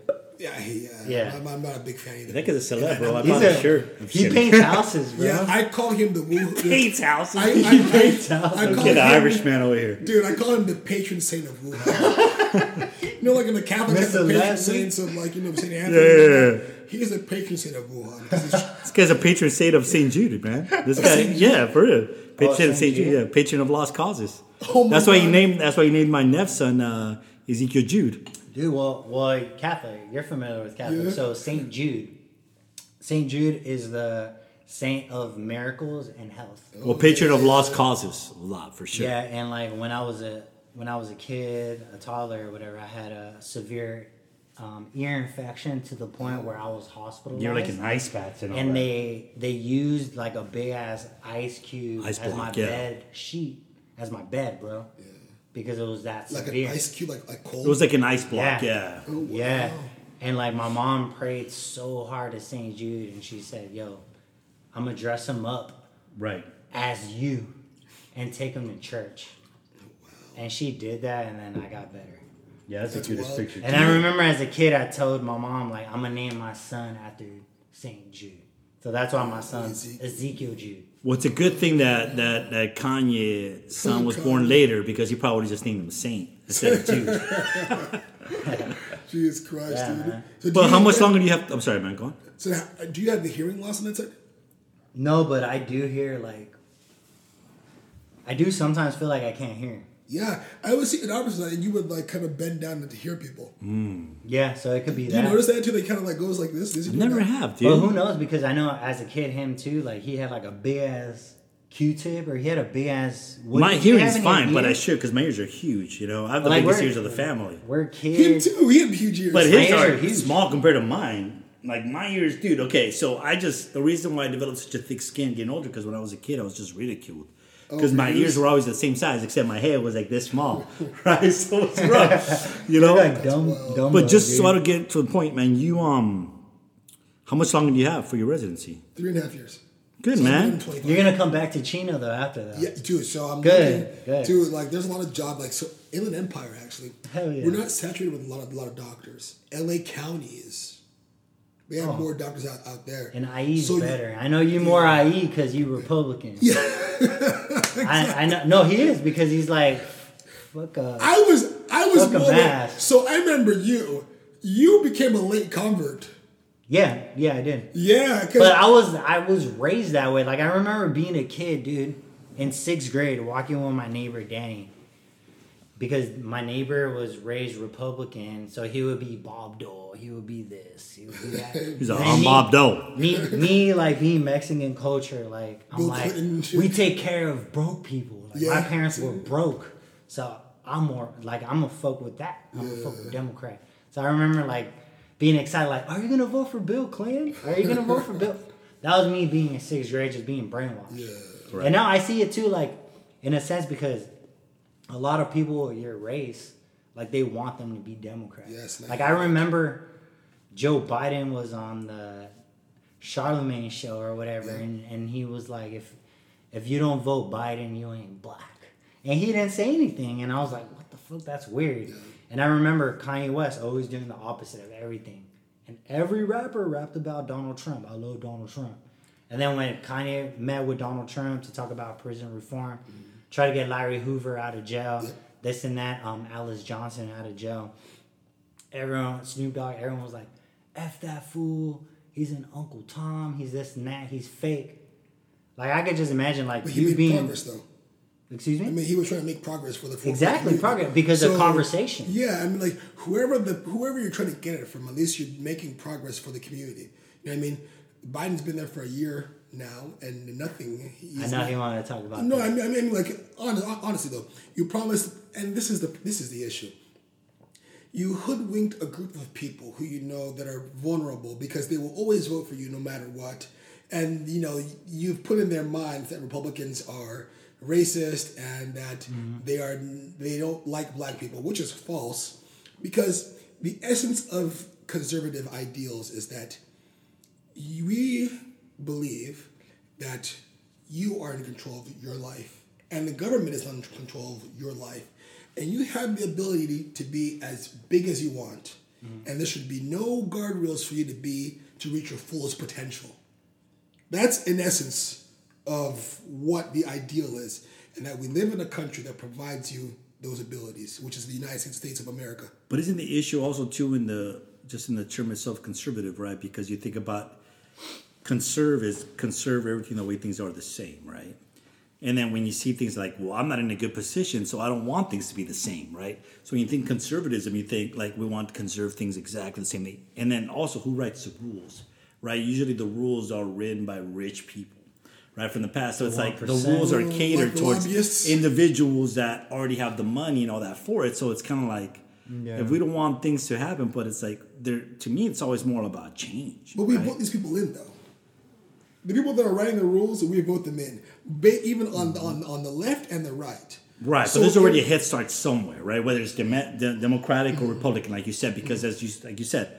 Yeah, he, uh, Yeah. I'm, I'm not a big fan either. That guy's a celeb, bro. *laughs* I He's bought a a shirt. I'm he kidding. paints houses, bro. Yeah, I call him the Wu. *laughs* Paints houses. I, I, He paints houses. I call Get him, an Irishman over here. Dude, I call him the patron saint of Wuhan. *laughs* you know, like in the Catholic, have the patron Latin? saints of like you know Saint Anthony. Yeah, yeah, yeah. He's the patron saint of Wuhan. he's- This guy's a patron saint of St. Jude, man. This guy, yeah, for real. Patron Saint of St. Jude, Jude? yeah, patron of lost causes. Oh my that's why he named. That's why he named my neph's son uh, Ezekiel Jude. Dude, well, well, Catholic. You're familiar with Catholic. Yeah. So Saint Jude. Saint Jude is the saint of miracles and health. Well, patron of lost causes, a lot for sure. Yeah, and like when I was a when I was a kid, a toddler or whatever, I had a severe um, ear infection to the point where I was hospitalized. You're like an ice bath and all and they they used like a big ass ice cube Ice as my yeah. bed sheet as my bed, bro. Because it was that like severe. an ice cube, like like cold. It was like an ice block, Yeah. yeah. Oh, wow. Yeah. And like my mom prayed so hard to St. Jude and she said, Yo, I'm gonna dress him up Right. as you and take him to church. And she did that and then I got better. Yeah, that's, That's the cutest wild. picture. And I remember as a kid I told my mom like I'm gonna name my son after St. Jude. So that's why my son's Ezekiel. Ezekiel Jude. Well, it's a good thing that that that Kanye's son was born later because he probably just named him a Saint instead of Jude. *laughs* Jesus Christ, Yeah, dude. man. So but how have- much longer do you have? I'm sorry, man. Go on. So do you have the hearing loss on that side? No, but I do hear like I do sometimes feel like I can't hear. Yeah, I would see it opposite, and you would like kind of bend down to hear people. Hmm. Yeah, so it could be Do you notice that too? They kind of like goes like this. Does he Never that? have, dude. Well, who knows? Because I know as a kid, him too. Like he had like a big ass Q-tip, or he had a big ass. my did you hearing's have any fine, but I ears? should because my ears are huge. You know, I have the Like, biggest ears of the family. We're kids. Him too. He had huge ears. But My his ears are are huge. small compared to mine. Like my ears, dude. Okay, so I just the reason why I developed such a thick skin getting older because when I was a kid I was just ridiculed because Oh, my really? ears were always the same size except my head was like this small, *laughs* *laughs* right? So it's rough, *laughs* you know. Like dumb, dumb. But just so I don't get to the point, man. You um, how much longer do you have for your residency? three and a half years. Good So man. you're gonna come back to Chino though after that. Yeah, dude. So I'm Good, looking, good. dude. Like, there's a lot of job. Like, so Inland Empire actually. Hell yeah. We're not saturated with a lot of a lot of doctors. L.A. County is. We have Oh. more doctors out, out there. And IE's So you- better. I know you more IE because you Republican. Yeah. *laughs* I, I know. No, he is because he's like, fuck uh, I was I was more like- so I remember you. You became a late convert. Yeah, yeah, I did. Yeah, But I was I was raised that way. Like I remember being a kid, dude, in sixth grade, walking with my neighbor Danny, because my neighbor was raised Republican, so he would be Bob Dole, he would be this, he would be that. *laughs* He's *laughs* like, I'm me- Bob Doe. Me, me, like being Mexican culture, like I'm Bill like, Clinton we take care of broke people. Like, Yeah. My parents were broke, so I'm more like I'm a fuck with that. I'm a fuck with Democrat. So I remember like being excited, like, are you gonna vote for Bill Clinton? Are you gonna vote for Bill? *laughs* That was me being in sixth grade, just being brainwashed. yeah, Right. And now I see it too, like in a sense, because a lot of people your race, like they want them to be Democrats. Yes, like I remember Joe Biden was on the Charlamagne show or whatever, and, and he was like, if if you don't vote Biden, you ain't black. And he didn't say anything, and I was like, what the fuck? That's weird. And I remember Kanye West always doing the opposite of everything. And every rapper rapped about Donald Trump. I love Donald Trump. And then when Kanye met with Donald Trump to talk about prison reform, mm-hmm. try to get Larry Hoover out of jail, this and that, um, Alice Johnson out of jail. Everyone, Snoop Dogg, everyone was like, "F that fool! He's an Uncle Tom. He's this and that. He's fake." Like I could just imagine, like But he you being, progress though. excuse me, I mean, he was trying to make progress for the the Exactly, progress, because of conversation. Yeah, I mean, like whoever the whoever you're trying to get it from, at least you're making progress for the community. You know what I mean? Biden's been there for a year now, and nothing. I know he wanted to talk about. No. I mean, I mean, like hon- honestly though, you promised, and this is the this is the issue. You hoodwinked a group of people who you know that are vulnerable because they will always vote for you no matter what, and you know you've put in their minds that Republicans are racist and that mm-hmm. they are they don't like black people, which is false, because the essence of conservative ideals is that we believe that you are in control of your life and the government is in control of your life and you have the ability to be as big as you want. Mm-hmm. And there should be no guardrails for you to be to reach your fullest potential. That's in essence of what the ideal is. And that we live in a country that provides you those abilities which is the united states of america. But isn't the issue also too in the just in the term itself conservative, right? Because you think about conserve is conserve everything the way things are the same, right? And then when you see things like, well, I'm not in a good position, so I don't want things to be the same, right? So when you think conservatism, you think like we want to conserve things exactly the same. And then also who writes the rules, right? Usually the rules are written by rich people, right? From the past. So it's like the rules are catered the towards lobbyists? individuals that already have the money and all that for it. So it's kind of like Yeah. if we don't want things to happen, but it's like there to me, it's always more about change. But we right? vote these people in though. The people that are writing the rules, we vote them in, even on on on the left and the right. Right, so, there's already a head start somewhere, right? Whether it's Dem- de- Democratic or mm-hmm. Republican, like you said, because as you like you said,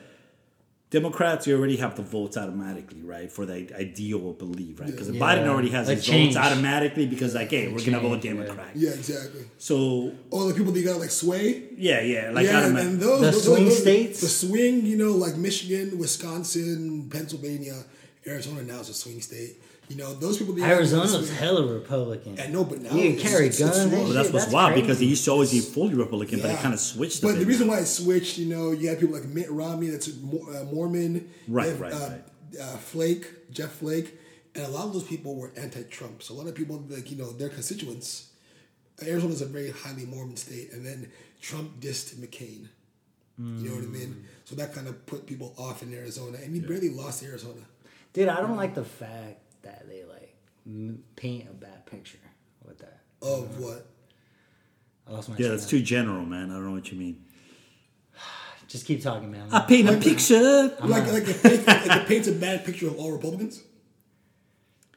Democrats you already have the votes automatically, right, for the ideal belief, right? Because Yeah. Biden already has A his change. votes automatically because like, hey, we're gonna vote change, yeah. Democrat. Yeah, exactly. So All the people that you got like sway. yeah, yeah, like yeah, and, and those The those- swing those- states? The swing, you know, like Michigan, Wisconsin, Pennsylvania, Arizona now is a swing state. You know, those people. that you got in the Arizona's hella Republican. And no, but now you it's- can carry it's- it's guns. wrong. Well, that's shit. what's wild because crazy. he used to always be fully Republican, but it kind of switched. But the reason why it switched, you know, you have people like Mitt Romney, that's a uh, Mormon, Right, have, right, uh, right. Uh, Flake, Jeff Flake, and a lot of those people were anti-Trump. So a lot of people, like you know, their constituents. Arizona is a very highly Mormon state, and then Trump dissed McCain. You know what I mean? So that kind of put people off in Arizona, and he barely lost Arizona. Dude, I don't like the fact that they like m- paint a bad picture with that. Of what? I lost my. yeah, train that's too general, man. I don't know what you mean. *sighs* Just keep talking, man. I paint a picture. Like, like, it paints, like it paints a bad picture of all Republicans.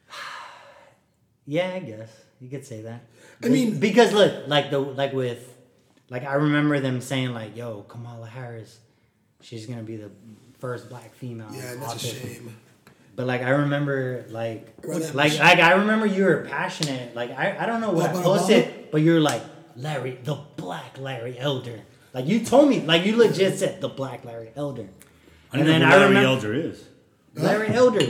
*sighs* Yeah, I guess you could say that. I mean- because look, like the like with, like I remember them saying like, "Yo, Kamala Harris, she's gonna be the first black female." Yeah, and that's a shame. But like I remember, like Well, like like I remember you were passionate. Like I, I don't know what I posted, Obama? but you were like Larry, the black Larry Elder. Like you told me, like you legit said the black Larry Elder. I don't And even then know who I Larry remember- Elder is. Larry Elder,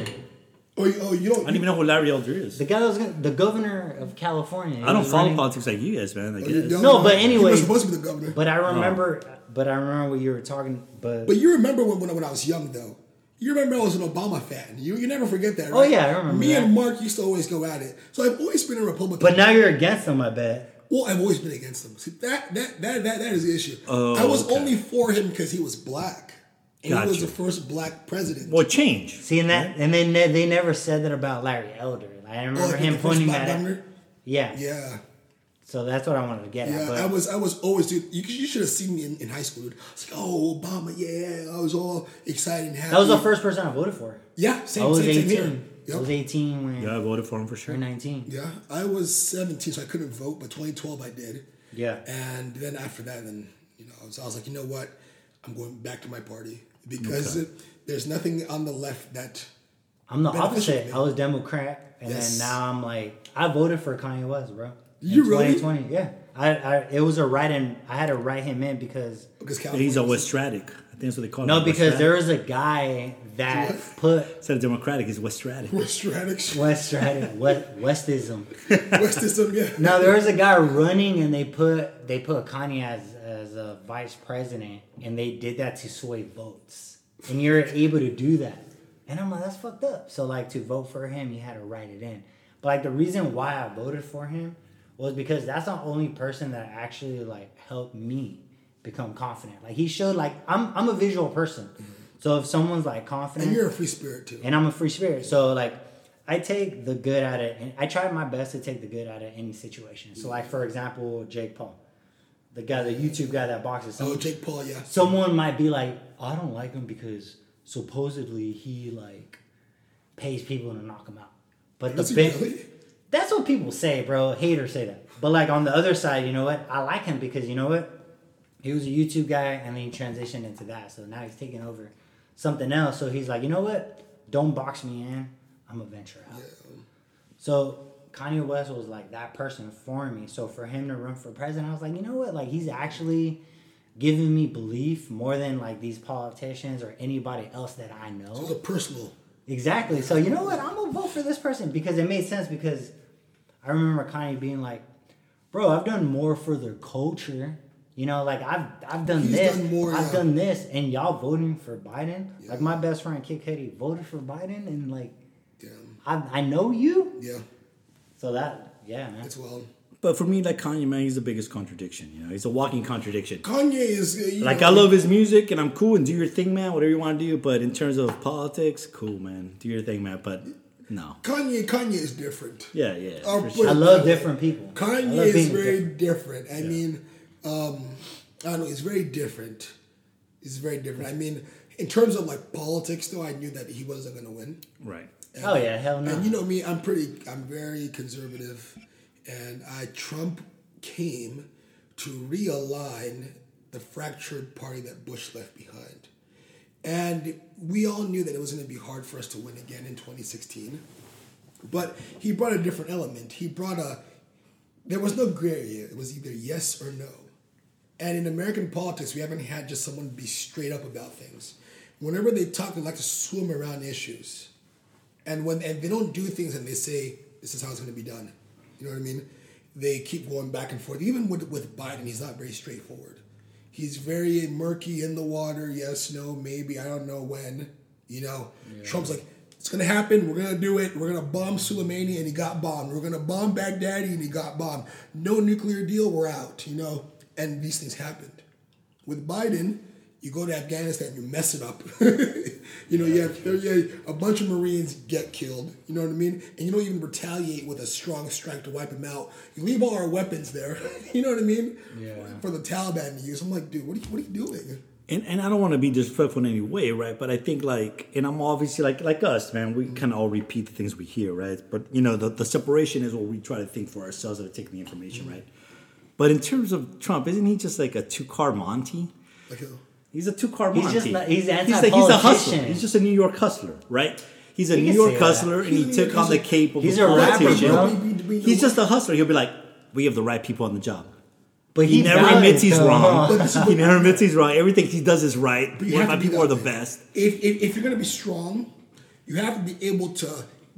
Oh, you- oh, you don't. I don't even know who Larry Elder is. the guy that was gonna, the governor of California. I don't follow running- politics like you guys, man. I Oh, you guess. No, but He anyway- was supposed to be the governor. But I remember, but I remember what you were talking. But, But you remember when, when, when I was young, though. You remember I was an Obama fan. You you never forget that, oh, right? Oh, yeah, I remember Me that. and Mark used to always go at it. So I've always been a Republican. but now you're against him. I bet. well, I've always been against him. See, that that that that, that is the issue. Oh, I was okay. only for him because he was black, and he was the first black president. Well, change. See, and that, and then they, they never said that about Larry Elder. I Oh, remember like him pointing that. At, governor? yeah. Yeah, So that's what I wanted to get yeah. at. But I was I was always dude. You, you should have seen me in, in high school, dude. I was like, oh, Obama, yeah. I was all excited and happy. that was the first person I voted for. Yeah, same. I was same, same 18. here. I was 18 when Yeah, I voted for him for or sure. 19. Yeah, I was 17, so I couldn't vote, but 2012 I did. Yeah. And then after that, then, you know, I was, I was like, you know what? I'm going back to my party because Okay. it, there's nothing on the left that I'm the opposite. me. I was Democrat, and Yes. then now I'm like, I voted for Kanye West, bro. In You really? 2020, yeah. I, I, it was a write in. I had to write him in because because He's California. a Westratic. I think that's what they call him. no, because Westratic. there was a guy that What? put Instead of Democratic, he's Westratic. Westratic, West Stratic. West Stratic. Westism. *laughs* Westism, yeah. No, there was a guy running, and they put they put Kanye as as a vice president, and they did that to sway votes. And you're able to do that, and I'm like, that's fucked up. So like to vote for him, you had to write it in. But like the reason why I voted for him was because that's the only person that actually like helped me become confident. Like he showed like I'm I'm a visual person, mm-hmm. so if someone's like confident, And you're a free spirit too. and I'm a free spirit. So like I take the good out of and I try my best to take the good out of any situation. So like for example, Jake Paul. The guy, the YouTube guy that boxes. Oh, Jake Paul, yeah. someone might be like, I don't like him because supposedly he like pays people to knock him out. But the big really? That's what people say, bro. Haters say that. But like on the other side, you know what? I like him because you know what? He was a YouTube guy and then he transitioned into that. So now he's taking over something else. So he's like, you know what? Don't box me in. I'm gonna venture out. So Kanye West was like that person for me. So for him to run for president, I was like, you know what? Like he's actually giving me belief more than like these politicians or anybody else that I know. It was a personal. Exactly. So you know what? I'm gonna vote for this person because it made sense. Because I remember Kanye being like, "Bro, I've done more for their culture. You know, like I've I've done He's this, done more, I've yeah. done this, and y'all voting for Biden. Yeah. Like my best friend Kid Cudi voted for Biden, and like Damn. I I know you. Yeah, So that yeah, man. it's well. But for me, like Kanye, man, he's the biggest contradiction. You know, he's a walking contradiction. Kanye is. uh, you Like know, I love his music and I'm cool and do your thing, man. Whatever you want to do. But in terms of politics, cool, man. Do your thing, man. But no, Kanye. Kanye is different. yeah, yeah. I'll for sure. I love different people. Kanye is very different. different. I mean, um, I don't know. He's very different. He's very different. I mean, in terms of like politics, though, I knew that he wasn't going to win. right. And, Oh, yeah, hell no. And you know me, I'm pretty. I'm very conservative, and I Trump came to realign the fractured party that Bush left behind, and we all knew that it was going to be hard for us to win again in 2016. But he brought a different element. He brought a. There was no gray area. It was either yes or no. And in American politics, we haven't had just someone be straight up about things. Whenever they talk, they like to swim around issues. And when and they don't do things and they say this is how it's going to be done. You know what I mean? They keep going back and forth. Even with with Biden, he's not very straightforward. He's very murky in the water. Yes, no, maybe. I don't know when. You know, Trump's like, it's gonna happen. We're gonna do it. We're gonna bomb Soleimani, and he got bombed. We're gonna bomb Baghdadi, and he got bombed. No nuclear deal. We're out. You know, and these things happened. With Biden, you go to Afghanistan, you mess it up. *laughs* you know, you have you have a bunch of Marines get killed. You know what I mean? And you don't even retaliate with a strong strike to wipe them out. You leave all our weapons there. *laughs* you know what I mean? Yeah. For the Taliban to use. I'm like, dude, what are you, what are you doing? And, and I don't want to be disrespectful in any way, right? But I think like, and I'm obviously like like us, man. We kind of all repeat the things we hear, right? But you know, the, the separation is what we try to think for ourselves that are taking the information, right? But in terms of Trump, isn't he just like a two car Monty? Like, uh, He's a two car He's just not- he's he's, a, he's a hustler. He's just a New York hustler, right? He's a You New York say that. hustler, and he He's took New on the York- cape of He's a a rapper, politician. bro. we- we- we- He's just a hustler. He'll be like, "We have the right people on the job." But He, never admits he's though. wrong. he never admits he's wrong. Everything he does is right. you have My people are the best. if, if, if you're going to be strong, you have to be able to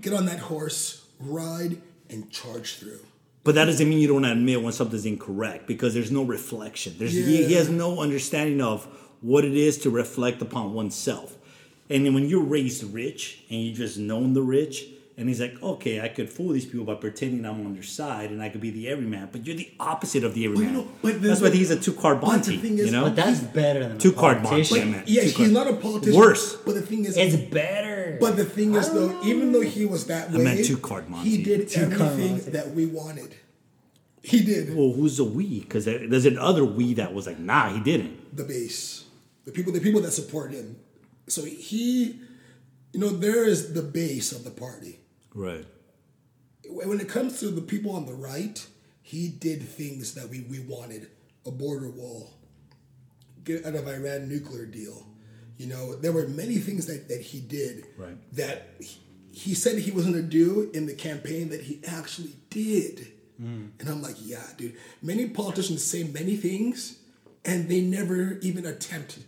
get on that horse, ride, and charge through. But that doesn't mean you don't admit when something's incorrect because there's no reflection. There's he, he has no understanding of what it is to reflect upon oneself. And then when you're raised rich and you just known the rich, and he's like, okay, I could fool these people by pretending I'm on their side and I could be the everyman, but you're the opposite of the everyman. you know, but the- That's why he's a two card but the Bonte. thing You is- know, But that's better than a Two card politician. Monty, man. Yeah, Two he's card- not a politician. Worse. But the thing is, It's better. But the thing is, though, know. even though he was that way, meant two-card Monty. he did Two-card everything Monty. that we wanted. He did well, who's the we? Because there's another we that was like, nah, he didn't. the base, the people, the people that support him. So he, you know, there is the base of the party. Right. When it comes to the people on the right, he did things that we, we wanted: a border wall, get out of Iran nuclear deal. You know, there were many things that, that he did Right. that he- he said he was going to do in the campaign that he actually did. Mm. And I'm like, yeah, dude. Many politicians say many things, and they never even attempt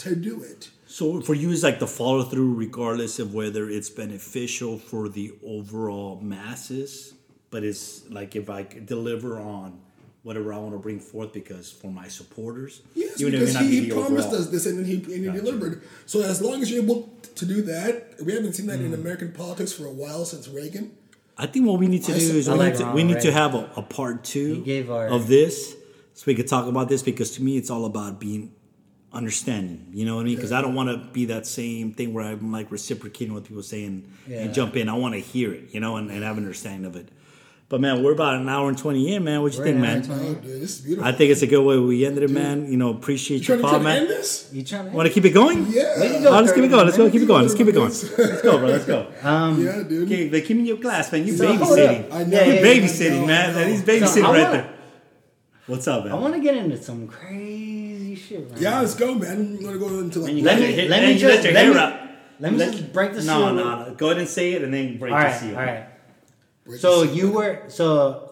to do it. So for you, it's like the follow through, regardless of whether it's beneficial for the overall masses. But it's like if I deliver on whatever I want to bring forth, because for my supporters, Yes, even because may not he, he promised overall. us this and then he, and he Gotcha. delivered. So as long as you're able to do that, we haven't seen that Hmm. in American politics for a while since Reagan. I think what we need to I do is we I need like to, we need to have a, a part two gave our- of this so we could talk about this because to me it's all about being understanding. You know what I mean? Because I don't want to be that same thing where I'm like reciprocating what people say and, Yeah. and jump in. I want to hear it, you know, and, and have an understanding of it. But man, we're about an hour and twenty in, man. What you We're think, man? Oh, dude, this is beautiful. I think it's a good way we ended it, man. You know, appreciate you your trying call, to, trying to end man. this? You trying to? Want to keep it going? Yeah. Go Oh, let's keep it going. Let's go. Keep it going. Let's keep it going. Let's Let's go, bro. Let's go. *laughs* Um, yeah, dude. Okay, they keep me in your class, man. You So, babysitting. I know. Yeah, You're babysitting, man. I. He's babysitting right there. What's up, man? I want to get into some crazy shit. Right Yeah, now. let's go, man. I'm gonna go into like. And you Let got me- your hair- let me you just- let your let me- out. Let me just break the no, seal. No, no, Go ahead and say it and then break All the right, seal. all right. break So you were so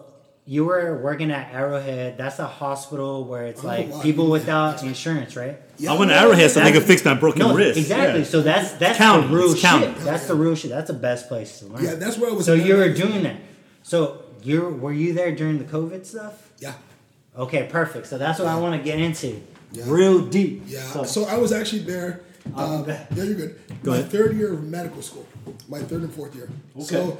you were working at Arrowhead. That's a hospital where it's Oh, like people without insurance, right? Yeah, I went to Arrowhead so they could fix my broken no, wrist. exactly. Yeah. So that's that's county. the real It's county. shit. That's the real shit. That's the best place to learn. Yeah, that's where I was. So you were doing that. So you were you there during the COVID stuff? Yeah, Okay, perfect. So that's what I want to get into, Yeah. real deep. yeah. So, So, I was actually there. I'll Uh, yeah, you're good. Go my ahead. third year of medical school. My third and fourth year. Okay. So,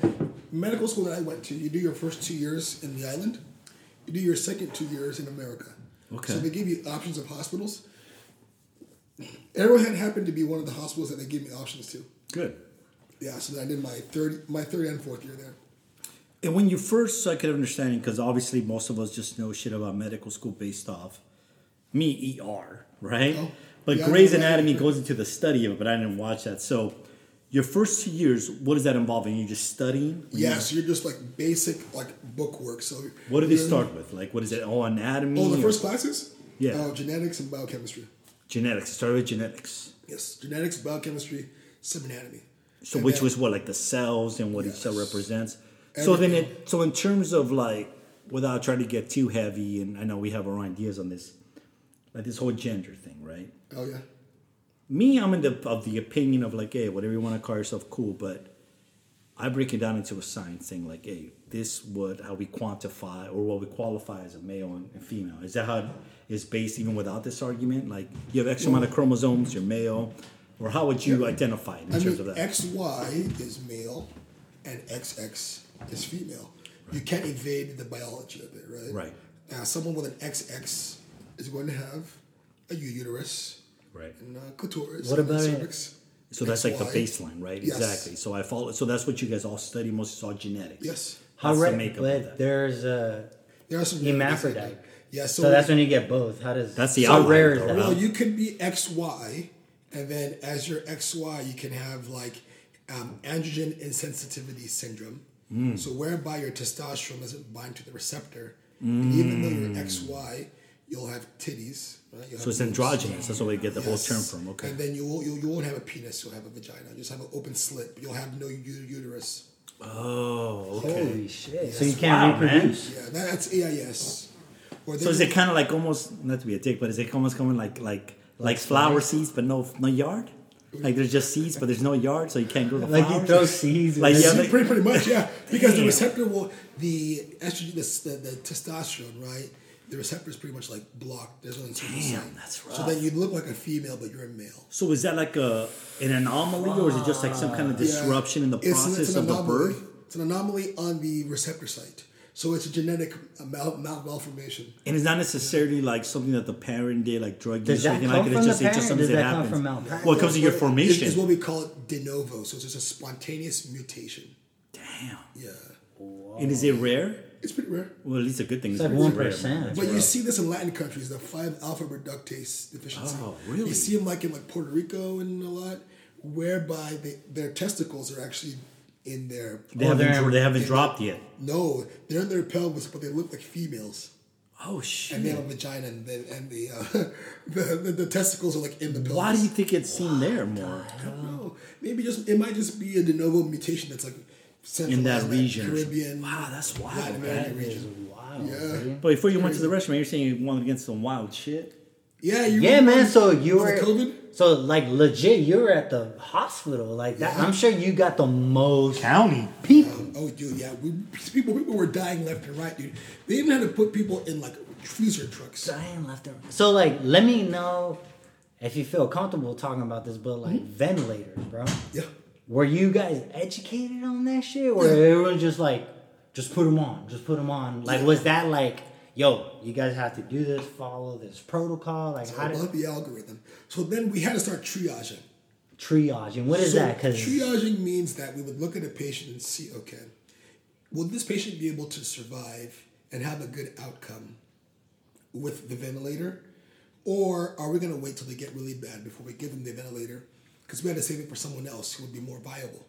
medical school that I went to, you do your first two years in the island. You do your second two years in America. Okay. So they give you options of hospitals. Arrowhead happened to be one of the hospitals that they gave me options to. Good. Yeah, so then I did my third, my third and fourth year there. And when you first, so I could understand, because obviously most of us just know shit about medical school based off me, ER, right? Oh, but yeah, Grey's. Anatomy goes into the study of it, but I didn't watch that. So your first two years, what does that involve? Are you just studying? Yeah, so you're just like basic like book work. So What do they start with? Like, what is it? Oh, anatomy? Oh, the or first classes? Yeah. Uh, genetics and biochemistry. genetics. Start with genetics. Yes, genetics, biochemistry, some anatomy. So And which was what, like the cells and what each cell Yes. represents. So then, it so in terms of like, without trying to get too heavy, and I know we have our own ideas on this, like this whole gender thing, right? Oh yeah. Me, I'm in the of the opinion of like, hey, whatever you want to call yourself, cool, but I break it down into a science thing, like, hey, this what how we quantify or what we qualify as a male and, and female. Is that how it is based even without this argument? Like, you have X amount of chromosomes, you're male, or how would you identify it in I terms mean, of that? XY is male and XX is female. You can't evade the biology of it, right? Right. Now, someone with an XX is going to have a uterus right. and a clitoris. What and a about it? cervix. So that's like the baseline, right? Yes. Exactly. So I follow. So that's what you guys all study. Most it's all genetics. Yes. how That's the rare? makeup of But that. there's a There are some hermaphrodite. Yeah, so, So, that's when you get both. How does That's the how outlier, rare is that? Well, you could be XY, and then as your XY, you can have like um, androgen insensitivity syndrome. Hmm. So whereby your testosterone doesn't bind to the receptor, and even though you're XY, you'll have titties. Right? You'll So have it's boobs. androgynous. That's where we get the whole term from. Okay. And then you won't, you, you won't have a penis. You'll have a vagina. You just have an open slit. But you'll have no u- uterus. Oh, okay. Holy shit! So you can't Wow, man. reproduce. Yeah, that's AIS. Or So is it kind of like almost not to be a dick, but is it almost coming like like like flower seeds, but no no yard? Like there's just seeds, but there's no yard, so you can't grow the Like flowers. you throw seeds. Like, yeah, like- pretty, pretty much, yeah. Because the receptor will, the estrogen, the, the, the testosterone, right? The receptor is pretty much like blocked. There's no Damn, that's So rough. then you look like a female, but you're a male. So is that like a an anomaly, or is it just like some kind of Yeah. disruption in the It's- process it's an of the anomaly. birth? It's an anomaly on the receptor site. So it's a genetic mal- mal- malformation. And it's not necessarily like something that the parent did, like drug use or anything come like it. It's just, it's just something Does that that happens. from malpractice? Well, it comes to your It's- formation. It's what we call it de novo. So it's just a spontaneous mutation. Damn. Yeah. And is it rare? It's pretty rare. Well, at least a good thing. It's is like it's one rare, But you see this in Latin countries, the 5 alpha reductase deficiency. Oh, really? You see them like in like Puerto Rico and a lot, whereby they, their testicles are actually in their They Oh, haven't they're- haven't dropped yet. no, they're in their pelvis, but they look like females. Oh shit! and they have a vagina, and the and the, uh, *laughs* the, the the testicles are like in the pelvis. Why do you think it's seen there more? I don't know. Maybe just it might just be a de novo mutation that's like In that centralized, region. Caribbean. Wow, that's wild, Latin man. American That is region. wild. Yeah. dude. But before you went to the restaurant, you're saying you went against some wild shit. Yeah, you Yeah, man. So you were COVID. so like legit. You were at the hospital like that. Yeah. I'm sure you got the most County. people. Oh, dude, yeah. We, people people were dying left and right, dude. They even had to put people in like freezer trucks. dying left and right. So like, let me know if you feel comfortable talking about this, but like hmm? ventilators, bro. Yeah. Were you guys educated on that shit, or everyone just like, just put them on, just put them on? Like, was that like, yo, you guys have to do this, follow this protocol? Like, how About did the algorithm. So then we had to start triaging. Triaging. what is So that? Because triaging means that we would look at a patient and see, okay, will this patient be able to survive and have a good outcome with the ventilator? Or are we going to wait till they get really bad before we give them the ventilator? Because we had to save it for someone else who would be more viable.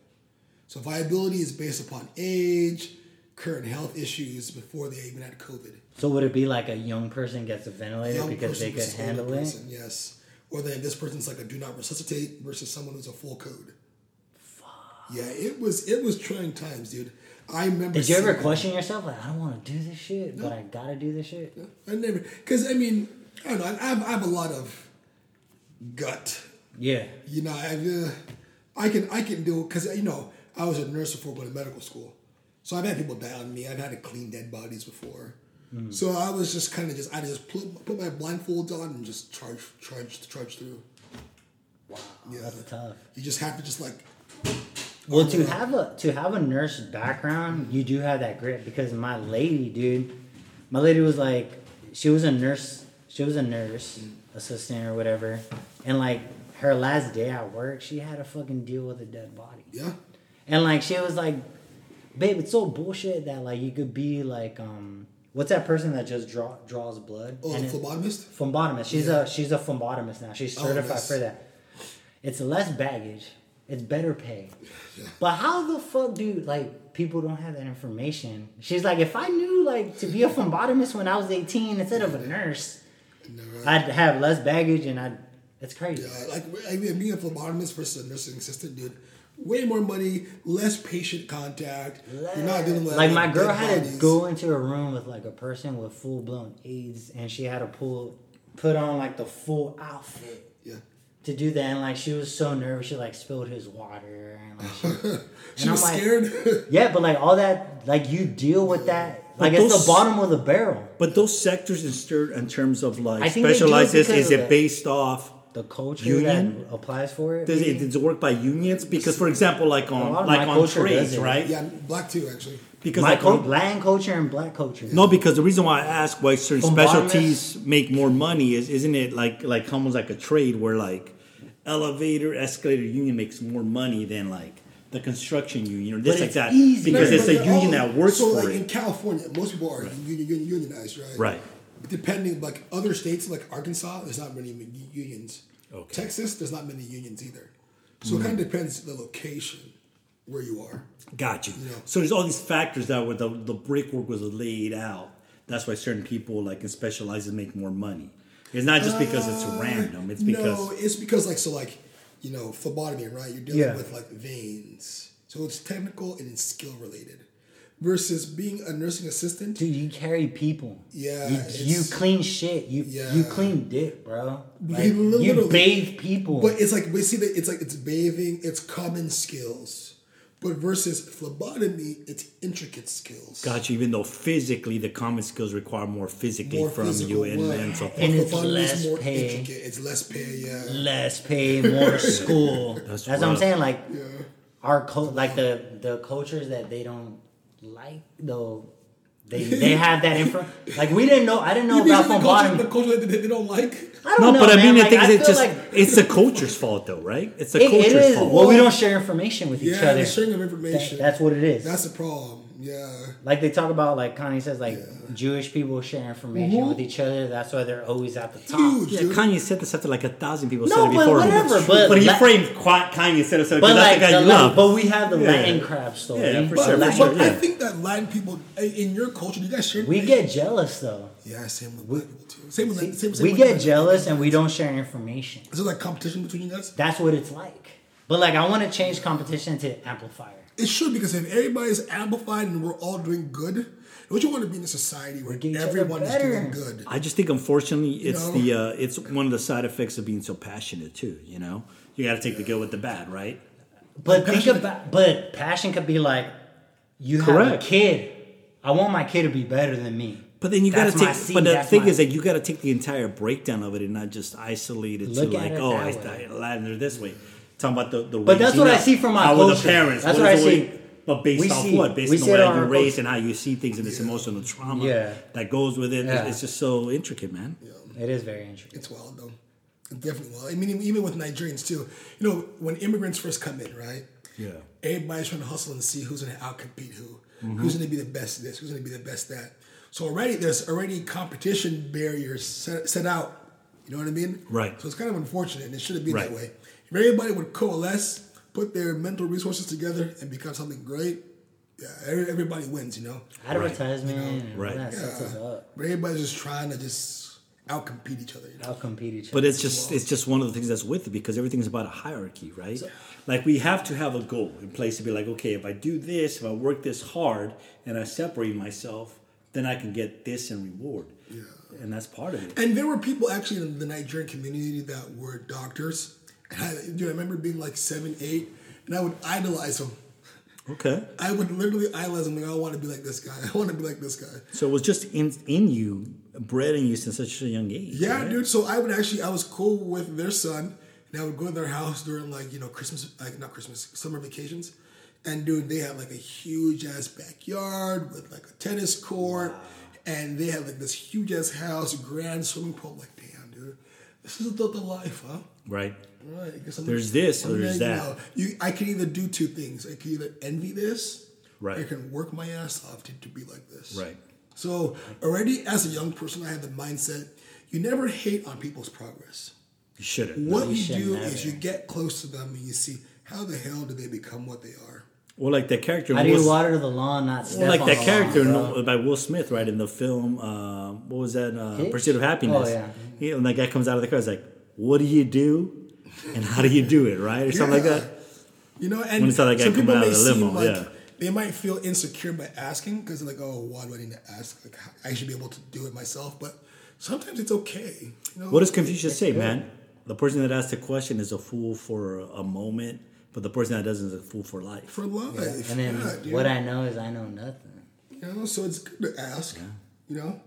So viability is based upon age, current health issues before they even had COVID. so would it be like a young person gets a ventilator because they could handle it? person, Yes. Or then this person's like a do not resuscitate versus someone who's a full code. Fuck. Yeah, it was it was trying times, dude. I remember. Did you ever question yourself like, I don't want to do this shit, but I gotta do this shit? I never, because I mean, I don't know. I have, I have a lot of gut. Yeah. You know, I uh, I can I can do it because you know I was a nurse before going to medical school, so I've had people die on me. I've had to clean dead bodies before. Hmm. So I was just kind of just I just put, put my blindfolds on and just charge charge charge through. Wow, Yeah. that's tough. You just have to just like Well, to have a to have a nurse background, you do have that grit because my lady, dude, my lady was like, she was a nurse, she was a nurse assistant or whatever, and like her last day at work, she had to fucking deal with a dead body, yeah. and like she was like, babe, it's so bullshit that like you could be like, um, what's that person that just draw draws blood? Oh, And it- phlebotomist. phlebotomist. She's Yeah. a she's a phlebotomist now. She's Oh, certified nice. for that. It's less baggage. It's better pay. But how the fuck do like people don't have that information? She's like, if I knew like to be a phlebotomist when I was eighteen instead of a nurse, No, right? I'd have less baggage and I'd. It's crazy. Yeah, like I mean, being a phlebotomist versus a nursing assistant, dude. Way more money, less patient contact. You're not dealing with like my girl had to go into a room with like a person with full blown AIDS, and she had to pull, put on like the full outfit Yeah, to do that. And like she was so nervous, she like spilled his water, and like she, *laughs* she And was I'm like- scared. *laughs* yeah, but like all that, like you deal with that, like it's the bottom of the barrel. But those sectors in, in terms of like I think they do it specializes, is of it based off? The culture Union? that applies for it. Does it, does it work by unions? Because, for example, like on like on trades, right? yeah, black too actually. Because My like cul- on- Latin culture and black culture. no, because the reason why I ask why certain From specialties make more money is isn't it like like almost like a trade where like elevator escalator union makes more money than like the construction union or this But like it's that easy. because Right, it's a union all- that works so for like in. California, most people are union, union, unionized, right? Right. Depending, like other states, like Arkansas, there's not many unions. Okay. Texas, there's not many unions either. So it kind of depends the location where you are. Got you. Yeah. So there's all these factors that where the, the brickwork was laid out. That's why certain people like can specialize and make more money. It's not just because it's random. It's because Uh, no, it's because like so like you know phlebotomy, right? You're dealing Yeah. with like veins, so it's technical and it's skill related. Versus being a nursing assistant, Dude, you carry people. Yeah, You, you clean shit. You Yeah. you clean dick, bro. Like, You you literally- bathe people. but it's like we see that it's like it's bathing, it's common skills. But versus phlebotomy, it's intricate skills. Gotcha. Even though physically the common skills require more physically More from physical you and work. mental. And But it's less more pay. intricate. It's less pay, yeah. less pay, more *laughs* school. That's That's, what I'm saying. Like Yeah. our cult, like the the cultures that they don't like though. They, they have that info. Like we didn't know. I didn't know You about the culture, the culture that they, they don't like? I don't No, know, but I man. mean the Like, thing is, it's feel just like it's the culture's fault though, right? It's the it, it culture's is. fault. Well, we don't share information with each other. the sharing of That- information. that's what it is. That's the problem. Yeah. Like they talk about, like Kanye says, like Jewish people share information Mhm. with each other. That's why they're always at the top. Huge. Yeah, dude. Kanye said this after like a thousand people No, said it but before him. whatever, but he la- framed Qua- Kanye said it so But like, that's the guy the you love. but we have the Yeah. Latin crab story. Yeah, for But, sure, for Latin- sure. but I think that Latin people in your culture, do you guys share? We get jealous though. Yeah, same with black people too. Same with same, same, we with get black jealous people. and we don't share information. Is there like competition between you guys? That's what it's like. But like, I want to change competition to amplifier. It should because if everybody's amplified and we're all doing good, don't you want to be in a society where getting each other everyone is doing good? I just think unfortunately it's know? the uh, it's one of the side effects of being so passionate too. You know, you got to take the good with the bad, right? But think about, but passion could be like, you have a kid. I want my kid to be better than me. But then you got to take. seed, but the thing my- is that you got to take the entire breakdown of it and not just isolate it Look to like, it oh, that I, way. I Latin or this way. Talking about the the. But that's raising what I see from my How were the parents? That's What what is I see. way- But based We off see- what? Based on see what you're raised culture. and how you see things and this emotional trauma Yeah. that goes with it. Yeah. It's just so intricate, man. It is very interesting. It's wild though. Definitely wild. I mean, even with Nigerians too. You know, when immigrants first come in, right? Yeah. Everybody's trying to hustle and see who's going to outcompete who, Mm-hmm. who's going to be the best at this, who's going to be the best at. That? So already there's already competition barriers set, set out. You know what I mean? Right. So it's kind of unfortunate, and it shouldn't be Right. that way. If everybody would coalesce, put their mental resources together, and become something great, yeah, everybody wins. You know. Advertisement and Right. all that sets us up. But everybody's just trying to just outcompete each other. You know? Out compete each other. But it's just it's just one of the things that's with it because everything's about a hierarchy, right? like we have to have a goal in place to be like, okay, if I do this, if I work this hard and I separate myself, then I can get this in reward. Yeah. And that's part of it. And there were people actually in the Nigerian community that were doctors. And I, dude, I remember being like seven, eight, and I would idolize them. Okay. I would literally idolize them. Like, I want to be like this guy. *laughs* I want to be like this guy. So it was just in in you, bred in you since such a young age. Yeah, right? dude. So I would actually, I was cool with their son, and I would go to their house during like you know Christmas, like not Christmas, summer vacations, and dude, they had like a huge ass backyard with like a tennis court, and they had like this huge ass house, grand swimming pool. Like, this is the, the life, huh? Right. Right. I guess I'm- There's this or there's that. you know, you, I can either do two things. I can either envy this, Right. Or I can work my ass off to, to be like this. Right. So already as a young person, I had the mindset: you never hate on people's progress. You shouldn't. What you you should do never. is you get close to them and you see how the hell did they become what they are. Well, like that character. How do you was- water the lawn, not step Well, like on that the character lawn, in- by Will Smith, right in the film. Uh, what was that? Uh, Pursuit of Happyness. Oh, yeah. He- and that guy comes out of the car. He's like, "What do you do, and how do you do it?" Right, or something like that. You know, and When you saw that guy some come people out may of the limo, seem like yeah. they might feel insecure by asking because they're like, "Oh, why do I need to ask? Like, I should be able to do it myself." But sometimes it's okay. You know? What does Confucius say, man? The person that asks the question is a fool for a moment, but the person that doesn't is a fool for life. for life? And then yeah, dude. what I know is I know nothing. You know, so it's good to ask. You know.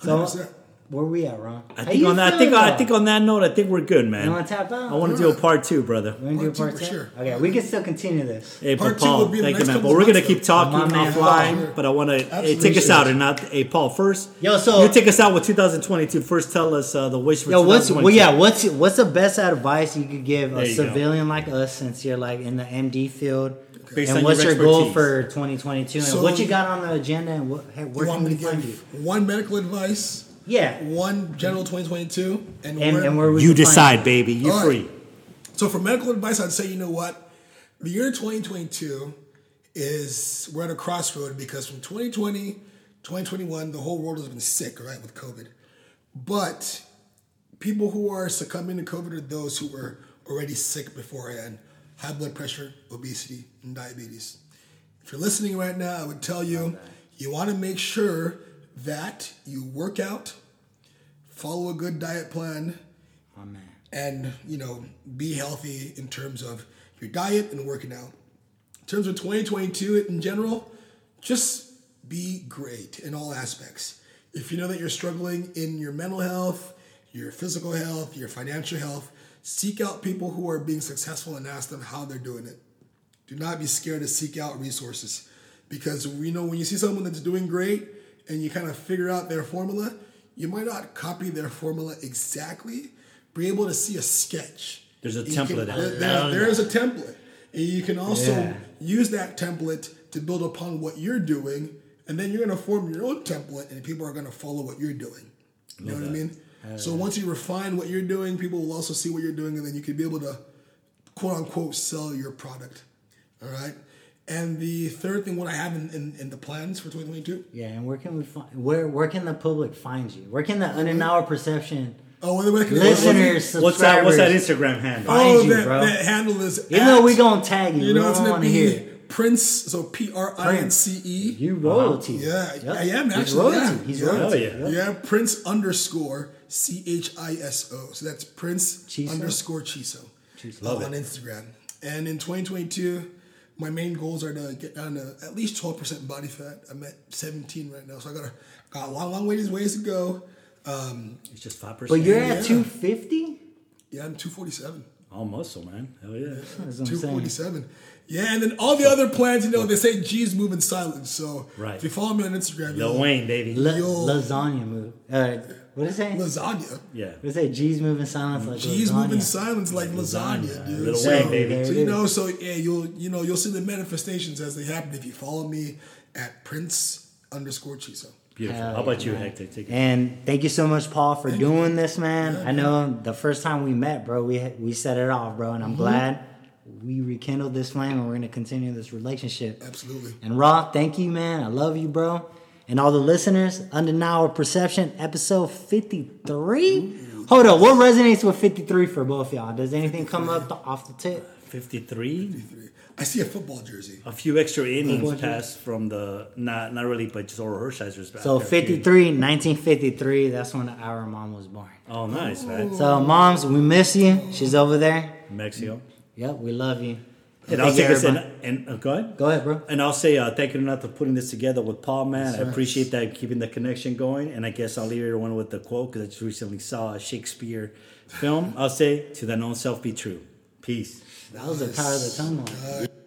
So 100%. Where we at, Ron? I think on that. I think I think on that note, I think we're good, man. You want to tap out? I want to do a part two, brother. We're gonna do a Part two for two? sure. Okay, we can still continue this. Hey, Part but two Paul, will be the thank you, man. But we're gonna keep talking My man, offline. Paul. But I want to hey, take us out and not. Hey, Paul, first. Yo, so- you take us out with 2022. First, tell us uh, the wish for Yo, what's well, yeah, what's what's the best advice you could give There a you go. civilian like us since you're like in the MD field? Based and what's your your, goal for 2022? And So- what you got on the agenda? And what, hey, where You can want me we to find you? one medical advice, Yeah, one general 2022, and, and, where, and where we You can find decide, baby. You All right. free. So for medical advice, I'd say you know what, the year 2022 is we're at a crossroad because from 2020, 2021, the whole world has been sick, right, with COVID. But people who are succumbing to COVID are those who were already sick beforehand, high blood pressure, obesity, and diabetes. If you're listening right now, I would tell you you want to make sure that you work out, follow a good diet plan, man. and you know be healthy in terms of your diet and working out. In terms of 2022 in general, just be great in all aspects. If you know that you're struggling in your mental health, your physical health, your financial health, seek out people who are being successful and ask them how they're doing it. Do not be scared to seek out resources because you know when you see someone that's doing great and you kind of figure out their formula, you might not copy their formula exactly, be able to see a sketch. There's a template can- there- there. there- there oh, is a template. And you can also Yeah. use that template to build upon what you're doing, and then you're gonna form your own template, and people are gonna follow what you're doing. You know what I mean? so once you refine what you're doing, people will also see what you're doing, and then you can be able to quote unquote sell your product. All right. And the third thing, what I have in, in, in the plans for 2022. Yeah, and where can we find where where can the public find you? Where can the Unannounced Perception Oh, wait, wait, wait, listeners, What's that? What's that Instagram handle? Find Oh, you, that, bro. that handle is. Even at- though we gonna tag you, You know, we it's don't gonna want to be hear. Prince. So P R I N C E. You uh-huh. royalty. Yeah, Yep. I am He's actually. royalty. Yeah. He's yeah. royalty. Oh, yeah. Yeah, Prince underscore C H I S O. So that's Prince Chiso? underscore Chiso. Love on it. Instagram. And in 2022, my main goals are to get down to at least 12% body fat. I'm at 17 right now, so I got a got a long, long ways ways to go. Um, It's just five percent. But you're Yeah. at two fifty. yeah, I'm 247. all muscle, man. Hell yeah. That's what I'm saying. 247. Yeah, and then all the other plans, you know, they say G's move in silence. So Right. if you follow me on Instagram, Lil Wayne, baby. La- lasagna move. Uh, what is it? lasagna. yeah. What is it? G's moving silence like lasagna? G's lasagna. moving silence like lasagna, lasagna. dude. Lil so, Wayne, baby. so you know, so yeah, you'll you know you'll see the manifestations as they happen if you follow me at Prince underscore Chiso. Beautiful. Hell How about yeah, you, man. Hector? Take it. And thank you so much, Paul, for doing this, man. I know the first time we met, bro, we we set it off, bro, and I'm mm-hmm. glad we rekindled this flame, and we're gonna continue this relationship. Absolutely. And Raw, thank you, man. I love you, bro. And all the listeners, UndenEYEable Perception, episode 53. Hold up, what resonates with 53 for both y'all? Does anything come up off the tip? 53. Fifty-three. I see a football jersey. A few extra innings Football passed from the, not not really, but just Orel Hershiser's back So there. 53, 1953, that's when our mom was born. Oh, nice, man. So, moms, we miss you. She's over there. Mexico. Yep, we love you. And I'll Thank you, take us and, and uh, go ahead. Go ahead, bro. And I'll say uh, thank you enough for putting this together with Paul, man. I appreciate that, keeping the connection going. And I guess I'll leave everyone with the quote because I just recently saw a Shakespeare film. I'll say, to thine own self be true. Peace. That was the power of the tongue. one.